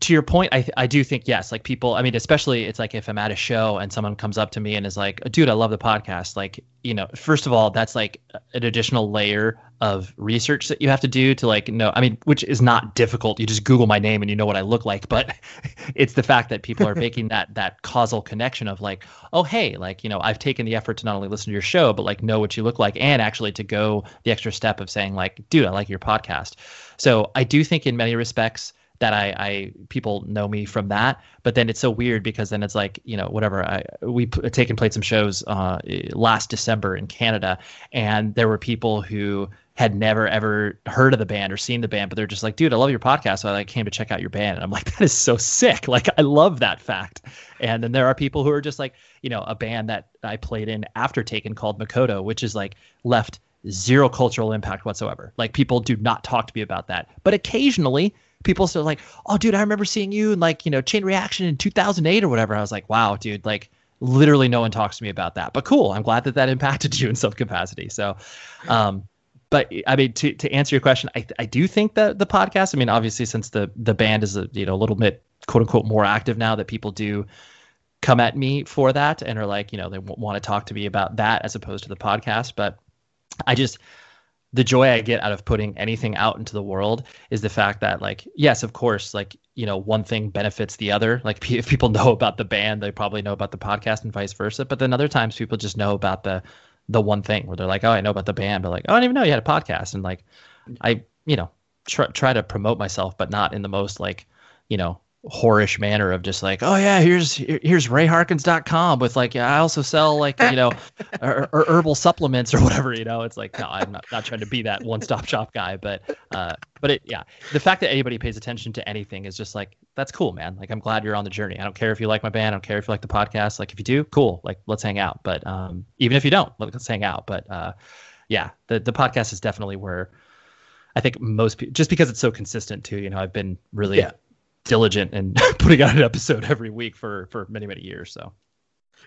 to your point, I I do think yes, like people. I mean, especially it's like if I'm at a show and someone comes up to me and is like, "Dude, I love the podcast." Like, you know, first of all, that's like an additional layer of research that you have to do to like know. I mean, which is not difficult. You just Google my name and you know what I look like. But [laughs] it's the fact that people are [laughs] making that that causal connection of like, oh hey, like you know, I've taken the effort to not only listen to your show but like know what you look like and actually to go the extra step of saying like, dude, I like your podcast. So I do think in many respects that I, I people know me from that. But then it's so weird because then it's like you know whatever. I we p- taken played some shows uh, last December in Canada, and there were people who had never ever heard of the band or seen the band, but they're just like, dude, I love your podcast. So I like came to check out your band. And I'm like, [laughs] that is so sick. Like I love that fact. And then there are people who are just like, you know, a band that I played in after Taken called Makoto, which is like left zero cultural impact whatsoever. Like people do not talk to me about that. But occasionally people still like, oh, dude, I remember seeing you in like, you know, Chain Reaction in 2008 or whatever. I was like, wow, dude, like literally no one talks to me about that. But cool, I'm glad that that [laughs] impacted you in some capacity. So, um, but I mean, to, to answer your question, I, I do think that the podcast, I mean, obviously since the, the band is a, you know, a little bit quote unquote more active now that people do come at me for that and are like, you know, they w- want to talk to me about that as opposed to the podcast. But I just, the joy I get out of putting anything out into the world is the fact that like yes, of course, like you know one thing benefits the other. [laughs] Like if people know about the band, they probably know about the podcast and vice versa. But then other times people just know about the the one thing where they're like, oh, I know about the band, but like, oh, I didn't even know you had a podcast. And like, I you know try try to promote myself, but not in the most like you know whorish manner of just like, oh yeah, here's here's rayharkins.com with like I also sell like you know or, [laughs] or herbal supplements or whatever you know. It's like no, I'm not, not trying to be that one stop shop guy, but uh, but it yeah, the fact that anybody pays attention to anything is just like that's cool, man. Like I'm glad you're on the journey. I don't care if you like my band, I don't care if you like the podcast. Like if you do, cool. Like let's hang out. But um, even if you don't, let's hang out. But uh, yeah, the the podcast is definitely where. I think most people, just because it's so consistent too, you know, I've been really Yeah. Diligent and [laughs] putting out an episode every week for for many many years. So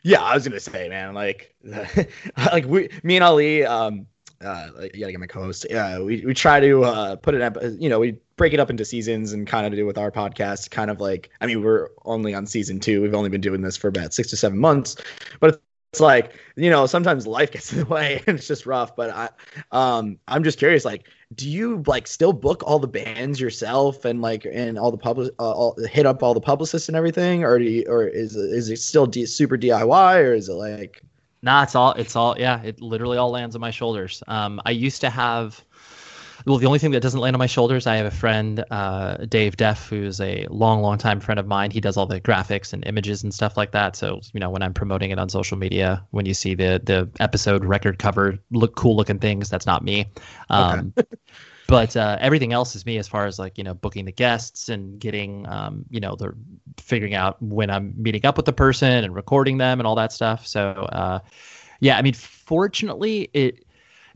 Yeah, I was gonna say, man, like, [laughs] like we, me and Ali, um, uh, like, gotta get my co-host. Yeah, we we try to uh put it up, you know, we break it up into seasons and kind of do with our podcast, kind of like, I mean, we're only on season two. We've only been doing this for about six to seven months, but it's like, you know, sometimes life gets in the way [laughs] and it's just rough. But I, um, I'm just curious, like, do you like still book all the bands yourself and like and all the public, uh, all, hit up all the publicists and everything, or do you, or is is it still D- super DIY, or is it like? Nah, it's all it's all yeah, it literally all lands on my shoulders. Um, I used to have well, the only thing that doesn't land on my shoulders, I have a friend, uh, Dave Deff, who's a long, long time friend of mine. He does all the graphics and images and stuff like that. So, you know, when I'm promoting it on social media, when you see the the episode record cover, look cool looking things, that's not me. Um, but uh, everything else is me as far as like you know booking the guests and getting um, you know the figuring out when I'm meeting up with the person and recording them and all that stuff. So uh, yeah, I mean, fortunately, it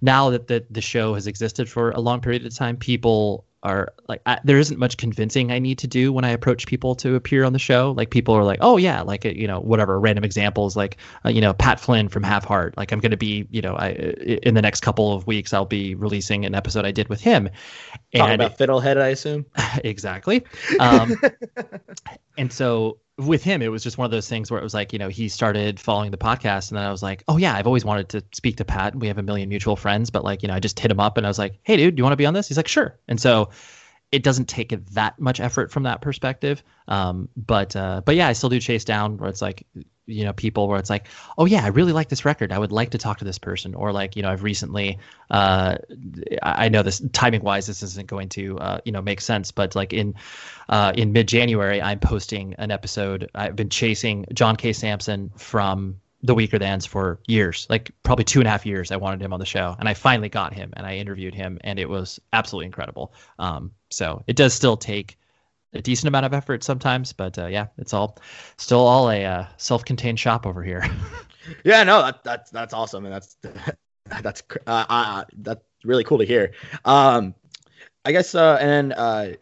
now that the the show has existed for a long period of time, people are like I, there isn't much convincing I need to do when I approach people to appear on the show. Like people are like, oh yeah, like you know whatever random examples like uh, you know Pat Flynn from Have Heart. Like I'm going to be you know I in the next couple of weeks I'll be releasing an episode I did with him. Talking about Fiddlehead, I assume. [laughs] exactly. Um, [laughs] and so with him, it was just one of those things where it was like, you know, he started following the podcast, and then I was like, oh yeah, I've always wanted to speak to Pat. We have a million mutual friends, but like, you know, I just hit him up and I was like, hey, dude, do you want to be on this? He's like, sure. And so it doesn't take that much effort from that perspective. Um, but uh, but yeah, I still do chase down where it's like, you know, people where it's like, oh yeah, I really like this record. I would like to talk to this person. Or like, you know, I've recently, uh, I know this timing wise, this isn't going to, uh, you know, make sense, but like in, uh, in mid January, I'm posting an episode. I've been chasing John K. Samson from the Weakerthans for years, like probably two and a half years. I wanted him on the show, and I finally got him, and I interviewed him, and it was absolutely incredible. Um, so it does still take a decent amount of effort sometimes, but uh, yeah, it's all still all a uh, self-contained shop over here. [laughs] Yeah, no, that, that's that's awesome, and that's [laughs] that's uh, uh, that's really cool to hear. Um, I guess, uh, and uh,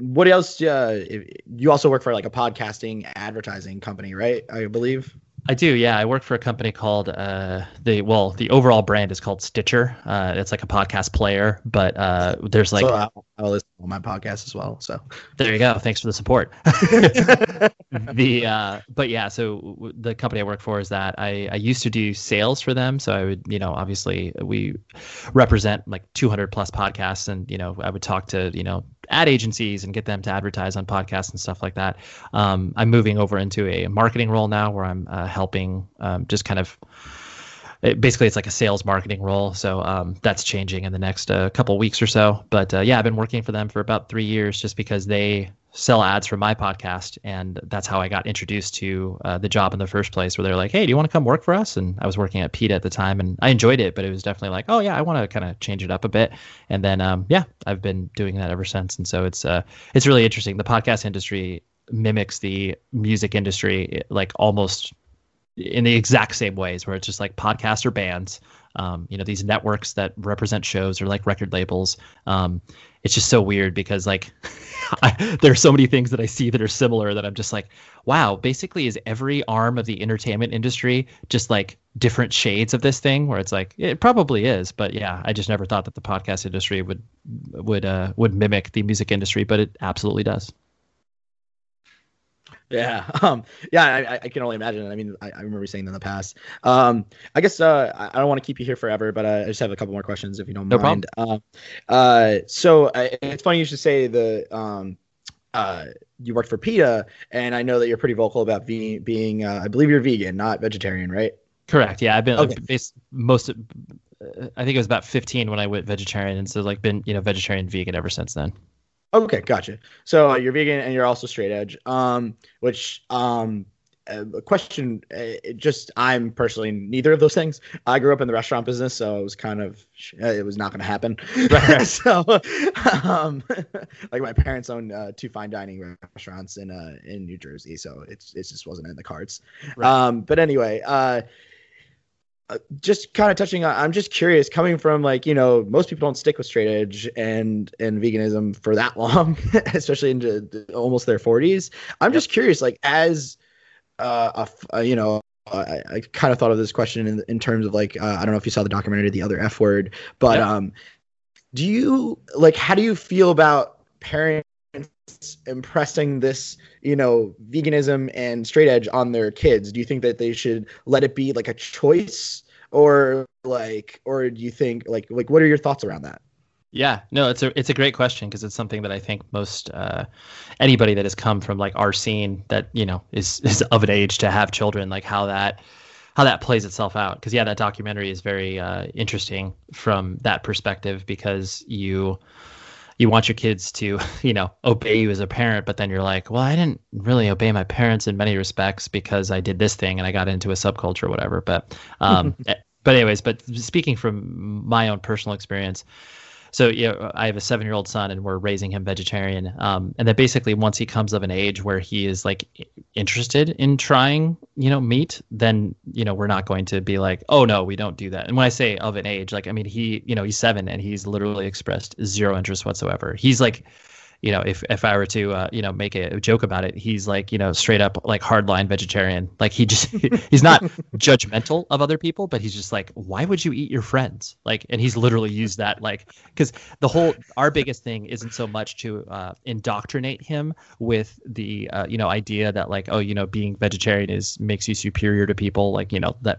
what else? You also work for like a podcasting advertising company, right? I believe. I do, yeah. I work for a company called uh, the well, the overall brand is called Stitcher. Uh, it's like a podcast player, but uh, there's like so I'll, I'll listen to my podcast as well. So there you go. Thanks for the support. [laughs] the uh, but yeah, so w- the company I work for is that I I used to do sales for them. So I would you know obviously we represent like 200 plus podcasts, and you know I would talk to you know ad agencies and get them to advertise on podcasts and stuff like that. Um, I'm moving over into a marketing role now where I'm uh, helping um, just kind of it, basically it's like a sales marketing role so um, that's changing in the next uh, couple weeks or so. But uh, yeah i've been working for them for about three years just because they sell ads for my podcast and that's how i got introduced to uh, the job in the first place where they're like hey do you want to come work for us? And i was working at PETA at the time and i enjoyed it but it was definitely like oh yeah i want to kind of change it up a bit. And then um, yeah i've been doing that ever since and so it's uh, it's really interesting. The podcast industry mimics the music industry like almost in the exact same ways where it's just like podcasts or bands um, you know these networks that represent shows or like record labels. Um, it's just so weird because like [laughs] I, there are so many things that i see that are similar that i'm just like wow basically is every arm of the entertainment industry just like different shades of this thing? Where it's like it probably is but yeah i just never thought that the podcast industry would would uh would mimic the music industry but it absolutely does Yeah, [laughs] um, yeah, I, I can only imagine. I mean, I, I remember saying that in the past. Um, I guess uh, I don't want to keep you here forever, but uh, I just have a couple more questions if you don't No mind. Uh, uh, so it's funny you should say the um, uh, you worked for PETA, and I know that you're pretty vocal about being being. Uh, I believe you're vegan, not vegetarian, right? Correct. Yeah, I've been Okay. I've most. Of, uh, I think it was about 15 when I went vegetarian, and so like been you know vegetarian, vegan ever since then. Okay, gotcha. So uh, you're vegan and you're also straight edge. Um, which um, a question. Uh, it just I'm personally neither of those things. I grew up in the restaurant business, so it was kind of uh, it was not going to happen. Right. [laughs] so, um, [laughs] like my parents own uh, two fine dining restaurants in uh in New Jersey, so it's it just wasn't in the cards. Right. Um, but anyway, uh. Uh, Just kind of touching on, I'm just curious, coming from like you know, most people don't stick with straight edge and and veganism for that [laughs] long, especially into almost their 40s. I'm just curious, like as uh, a f- uh, you know, I, I kind of thought of this question in, in terms of like uh, I don't know if you saw the documentary The Other F Word, but Yeah. um, do you like how do you feel about parents impressing this you know veganism and straight edge on their kids? Do you think that they should let it be like a choice or like or do you think like like what are your thoughts around that? Yeah, no, it's a it's a great question because it's something that I think most uh, anybody that has come from like our scene that you know is [laughs] is of an age to have children, like how that how that plays itself out. Because yeah, that documentary is very uh, interesting from that perspective because you you want your kids to [laughs] you know obey you as a parent, but then you're like, well, I didn't really obey my parents in many respects because I did this thing and I got into a subculture or whatever. But um, [laughs] eh, but anyways, but speaking from my own personal experience so know, I have a seven year old son and we're raising him vegetarian. Um, and that basically once he comes of an age where he is like interested in trying, you know, meat, then, you know, we're not going to be like, oh no, we don't do that. And when I say of an age, like, I mean, he, you know, he's seven and he's literally expressed zero interest whatsoever. He's like, you know, if, if I were to, uh, you know, make a joke about it, he's like, you know, straight up like hardline vegetarian. Like he just, [laughs] he's not [laughs] judgmental of other people, but he's just like, why would you eat your friends? Like, and he's literally used that, like, because the whole, our biggest thing isn't so much to uh, indoctrinate him with the, uh, you know, idea that like, oh, you know, being vegetarian is makes you superior to people. Like, you know, that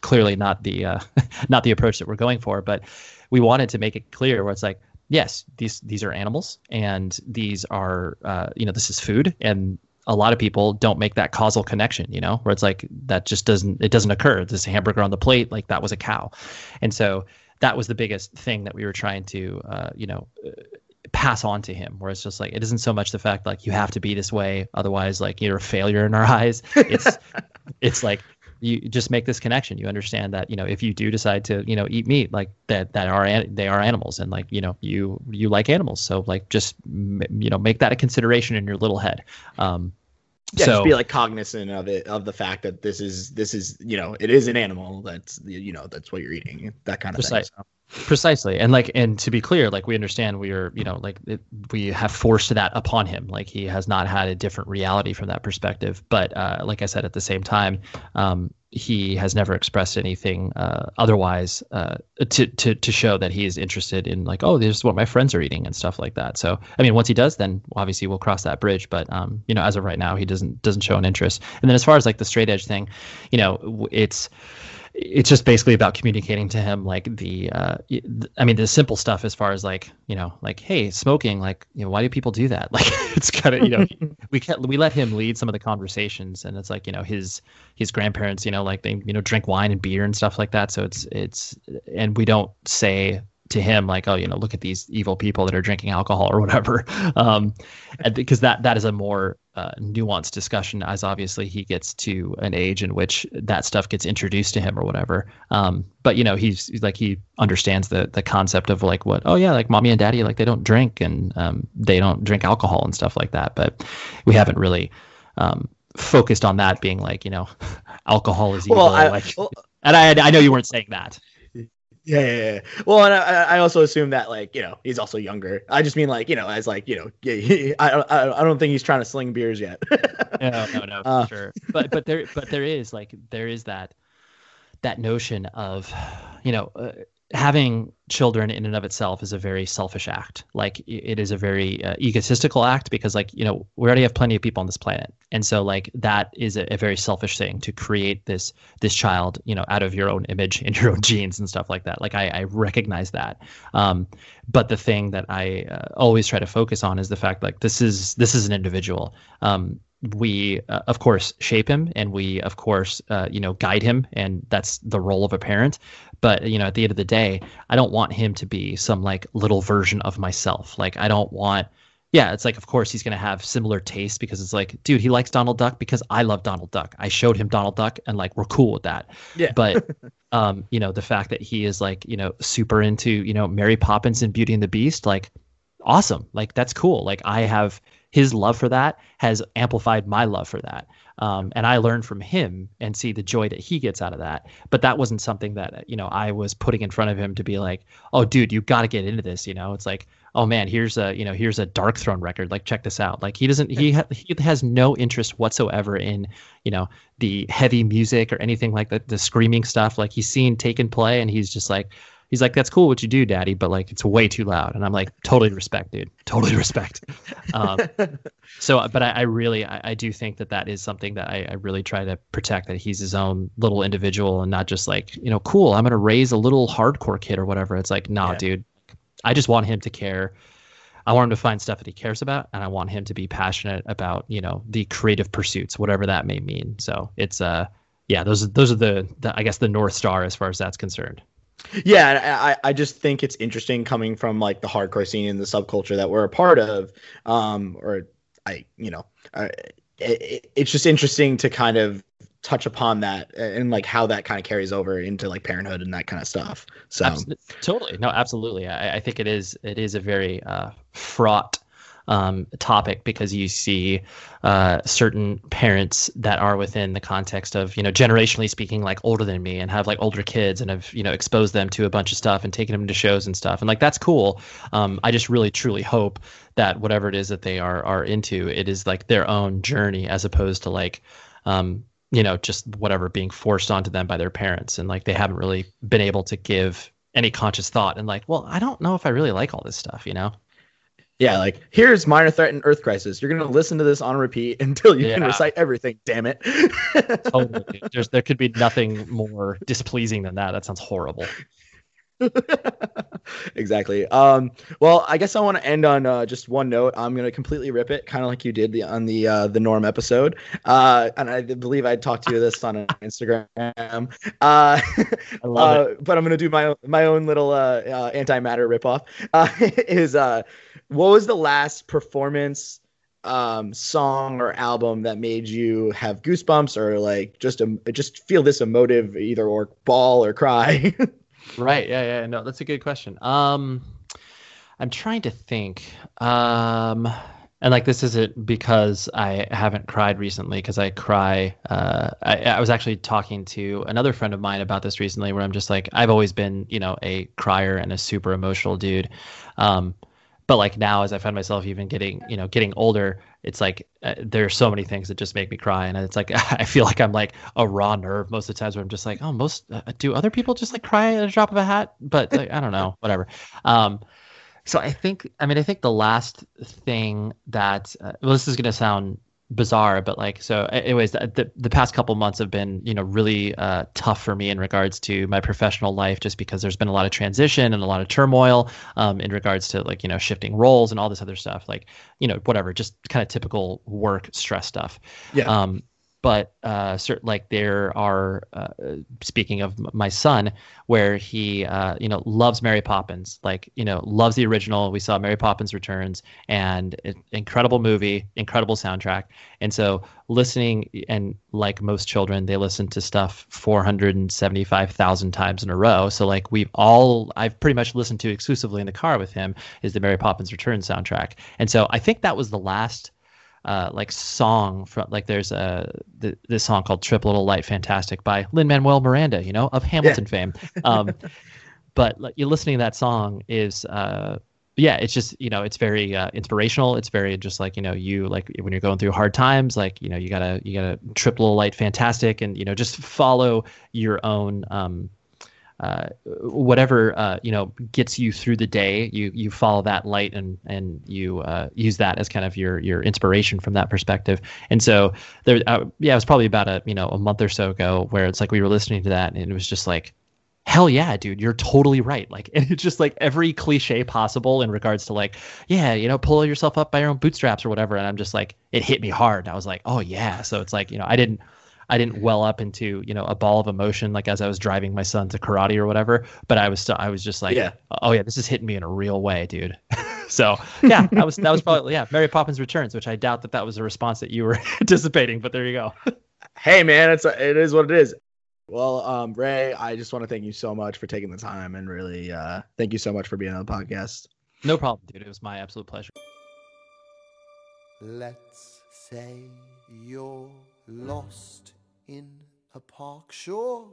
clearly not the, uh, [laughs] not the approach that we're going for, but we wanted to make it clear where it's like, yes, these these are animals, and these are uh, you know this is food, and a lot of people don't make that causal connection, you know, where it's like that just doesn't it doesn't occur. This hamburger on the plate, like that was a cow, and so that was the biggest thing that we were trying to uh, you know uh, pass on to him where it's just like it isn't so much the fact like you have to be this way otherwise like you're a failure in our eyes it's [laughs] it's like you just make this connection. You understand that you know if you do decide to you know eat meat like that that are they are animals and like you know you you like animals. So like just you know make that a consideration in your little head. Um Yeah, so just be like cognizant of it, of the fact that this is this is you know it is an animal. That's you know that's what you're eating. That kind of Precise. thing. So. precisely and like and to be clear like we understand we are you know like it, we have forced that upon him like he has not had a different reality from that perspective but uh like i said at the same time um he has never expressed anything uh, otherwise uh, to, to to show that he is interested in like oh this is what my friends are eating and stuff like that. So i mean once he does then obviously we'll cross that bridge. But um you know as of right now he doesn't doesn't show an interest. And then as far as like the straight edge thing you know it's it's just basically about communicating to him like the uh i mean the simple stuff as far as like you know like hey smoking like you know why do people do that? [laughs] Like it's kind of you know [laughs] we can we let him lead some of the conversations and it's like you know his his grandparents you know like they you know drink wine and beer and stuff like that so it's it's and we don't say to him like oh you know look at these evil people that are drinking alcohol or whatever. [laughs] Um and because that that is a more uh, nuanced discussion as obviously he gets to an age in which that stuff gets introduced to him or whatever. Um but you know he's, he's like he understands the the concept of like what oh yeah like mommy and daddy like they don't drink and um they don't drink alcohol and stuff like that. But we haven't really um focused on that being like you know [laughs] alcohol is evil Well, I, like well, and I I know you weren't saying that yeah, yeah, yeah. Well, and I, I also assume that like you know he's also younger. I just mean like you know as like you know [laughs] yeah, he, I, I I don't think he's trying to sling beers yet. [laughs] no no no for Uh. sure but but there but there is like there is that that notion of you know uh, having children in and of itself is a very selfish act. Like it is a very uh, egotistical act because like, you know, we already have plenty of people on this planet. And so like that is a, a, very selfish thing to create this this child, you know, out of your own image and your own [laughs] genes and stuff like that. Like I, I recognize that. Um, but the thing that I uh, always try to focus on is the fact like this is this is an individual. Um, we uh, of course shape him and we of course uh, you know guide him and that's the role of a parent but you know at the end of the day i don't want him to be some like little version of myself. Like i don't want yeah it's like of course he's going to have similar tastes because it's like dude he likes donald duck because i love donald duck. I showed him donald duck and like we're cool with that. Yeah. But [laughs] um you know the fact that he is like you know super into you know mary poppins and beauty and the beast like awesome. Like that's cool. Like i have his love for that has amplified my love for that. Um, and I learned from him and see the joy that he gets out of that. But that wasn't something that you know I was putting in front of him to be like, oh, dude, you got to get into this. You know, it's like, oh man, here's a you know here's a Darkthrone record. Like check this out. Like he doesn't he ha- he has no interest whatsoever in you know the heavy music or anything like that, the screaming stuff. Like he's seen Taken Play and he's just like he's like, "That's cool what you do, Daddy, but like it's way too loud." And I'm like, "Totally respect, dude. Totally respect." Um, [laughs] so, but I, I really, I, I, do think that that is something that I, I, really try to protect. That he's his own little individual and not just like, you know, cool. I'm gonna raise a little hardcore kid or whatever. It's like, nah, yeah. dude. I just want him to care. I want him to find stuff that he cares about, and I want him to be passionate about, you know, the creative pursuits, whatever that may mean. So it's, uh, yeah, those are those are the, the I guess the north star as far as that's concerned. Yeah, I, I just think it's interesting coming from like the hardcore scene and the subculture that we're a part of, um, or I, you know, uh, it, it's just interesting to kind of touch upon that and like how that kind of carries over into like parenthood and that kind of stuff. So totally, no, absolutely. I, I think it is it is a very uh, fraught um, topic because you see uh, certain parents that are within the context of you know generationally speaking like older than me and have like older kids and have you know exposed them to a bunch of stuff and taken them to shows and stuff. And like that's cool. Um, I just really truly hope that whatever it is that they are are into, it is like their own journey as opposed to like um, you know just whatever being forced onto them by their parents. And like they haven't really been able to give any conscious thought and like well i don't know if i really like all this stuff you know yeah, like here's minor threat and Earth Crisis. You're gonna listen to this on repeat [laughs] until you yeah. can recite everything. Damn it! [laughs] totally. [laughs] There's, there could be nothing more displeasing than that. That sounds horrible. exactly. Um, well, I guess I want to end on uh, just one note. I'm gonna completely rip it, kind of like you did the, on the uh, the Norm episode. Uh, and I believe I talked to you this on Instagram. Uh, I love uh, it. But I'm gonna do my my own little uh, uh, antimatter ripoff. Uh, is uh, what was the last performance? um song or album that made you have goosebumps or like just a just feel this emotive either or ball or cry [laughs] right. Yeah. Yeah. No, that's a good question. Um, I'm trying to think. Um, and like this isn't because I haven't cried recently because I cry. Uh, I, I was actually talking to another friend of mine about this recently, where I'm just like, I've always been, you know, a crier and a super emotional dude. Um, but like now as i find myself even getting you know getting older it's like uh, there are so many things that just make me cry and it's like [laughs] i feel like i'm like a raw nerve most of the times where i'm just like oh most uh, do other people just like cry at a drop of a hat? But [laughs] like, i don't know whatever. Um so i think i mean i think the last thing that uh, well this is going to sound bizarre but like so anyways the, the, the past couple months have been you know really uh, tough for me in regards to my professional life just because there's been a lot of transition and a lot of turmoil um, in regards to like you know shifting roles and all this other stuff like you know whatever just kind of typical work stress stuff. Yeah. Um but uh, like there are uh, speaking of my son where he uh, you know loves mary poppins like you know loves the original. We saw mary poppins returns and incredible movie incredible soundtrack. And so listening and like most children they listen to stuff 475000 times in a row. So like we've all i've pretty much listened to exclusively in the car with him is the mary poppins return soundtrack. And so i think that was the last uh, like song from like there's a th- this song called "Trip Little Light Fantastic" by Lin Manuel Miranda, you know, of Hamilton yeah. fame. Um, [laughs] but like, you're listening to that song is uh, yeah, it's just you know it's very uh, inspirational. It's very just like you know you like when you're going through hard times, like you know you gotta you gotta trip little light fantastic, and you know just follow your own um, uh, whatever uh, you know gets you through the day. You you follow that light and and you uh, use that as kind of your your inspiration from that perspective. And so there, uh, yeah, it was probably about a you know a month or so ago where it's like we were listening to that and it was just like hell yeah dude you're totally right [laughs] like and it's just like every cliche possible in regards to like yeah you know pull yourself up by your own bootstraps or whatever and i'm just like it hit me hard i was like oh yeah so it's like you know i didn't i didn't well up into you know a ball of emotion like as i was driving my son to karate or whatever but i was still i was just like Yeah. oh yeah this is hitting me in a real way dude [laughs] so [laughs] yeah that was that was probably yeah mary poppins returns which i doubt that that was a response that you were [laughs] anticipating but there you go hey man, it's it is what it is. Well, um, Ray, I just want to thank you so much for taking the time and really uh, thank you so much for being on the podcast. no problem dude it was my absolute pleasure Let's say you're lost in a park. Sure,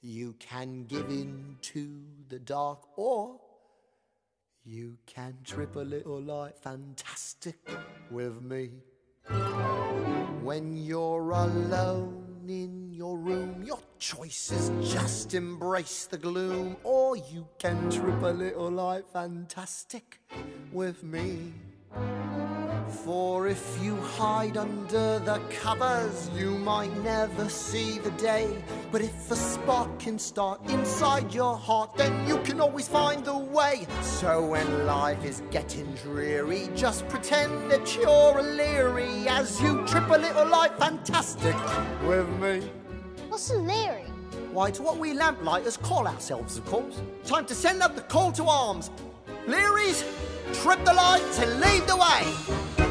you can give in to the dark, or you can trip a little like fantastic with me. When you're alone in your room, your choice is just embrace the gloom, or you can trip a little like fantastic with me. For if you hide under the covers, you might never see the day. But if a spark can start inside your heart, then you can always find the way. So when life is getting dreary, just pretend that you're a leerie as you trip a little like fantastic with me. What's a Leerie? Why, it's what we lamplighters call ourselves, of course. Time to send up the call to arms. Leeries, trip the lights and lead the way.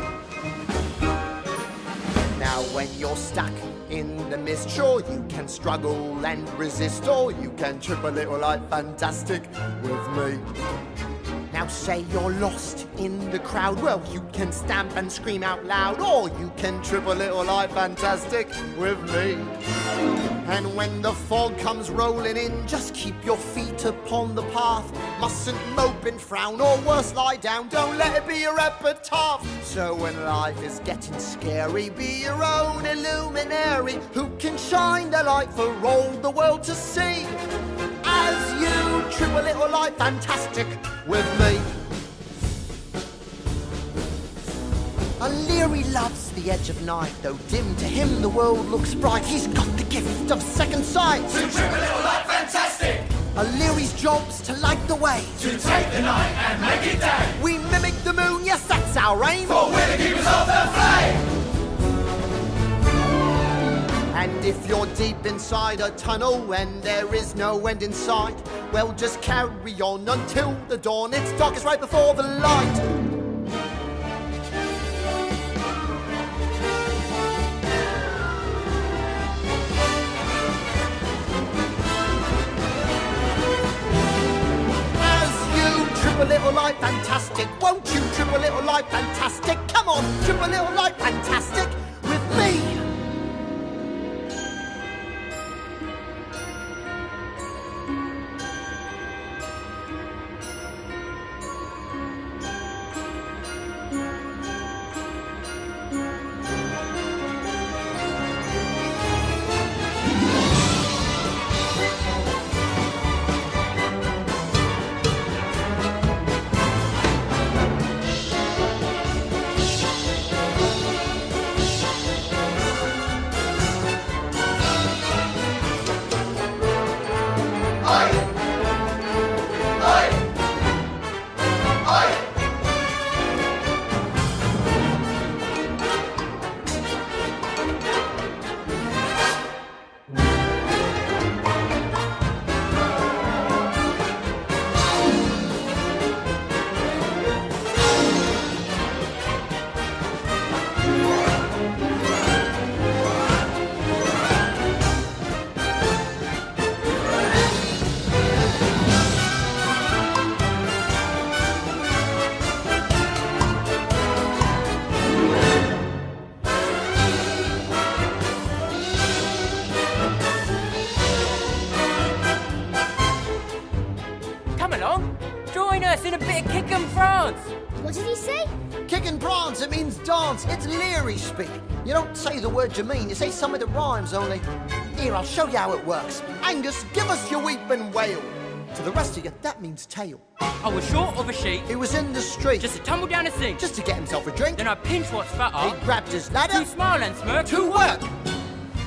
Now, when you're stuck in the mist, sure you can struggle and resist, or you can trip a little like fantastic with me. Now say you're lost in the crowd. Well, you can stamp and scream out loud, or you can trip a little like fantastic with me. And when the fog comes rolling in, just keep your feet upon the path. Mustn't mope and frown, or worse, lie down. Don't let it be your epitaph. So when life is getting scary, be your own illuminary who can shine the light for all the world to see. As you trip a little like fantastic with me. O'Leary loves the edge of night, though dim to him the world looks bright. He's got the gift of second sight. To trip a little like fantastic. O'Leary's job's to light the way. To take the night and make it day. We mimic the moon, yes, that's our aim. For we're the keepers of the flame. And if you're deep inside a tunnel and there is no end in sight, well, just carry on until the dawn. It's darkest right before the light. Word you mean, you say some of the rhymes only. Here, I'll show you how it works. Angus, give us your weeping wail. To the rest of you, that means tail. I was short of a sheep. He was in the street just to tumble down a sink. just to get himself a drink. Then I pinched what's fatter, He grabbed his ladder to smile and smirk. to work.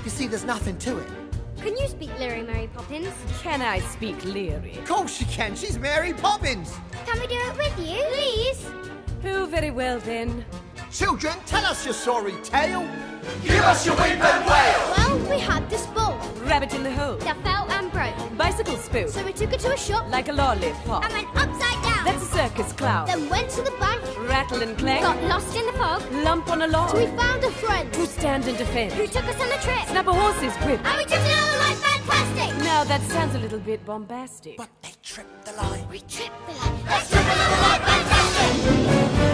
You see, there's nothing to it. Can you speak Leerie, Mary Poppins? Can I speak Leerie? Of course she can. She's Mary Poppins. Can we do it with you? Please. Oh, very well then. Children, tell us your sorry tale. Well, we had this ball Rabbit in the hole. that fell and broke. Bicycle spoon. So we took it to a shop Like a lollipop. and went upside down. That's a circus clown. Then went to the bank, Rattle and clank. got lost in the fog. Lump on a log. So we found a friend Who stand and defend. who took us on a trip. Snap a horse's whip. And we tripped another like fantastic. Now that sounds a little bit bombastic. But they tripped the line. We tripped the line. Let's trip another like fantastic.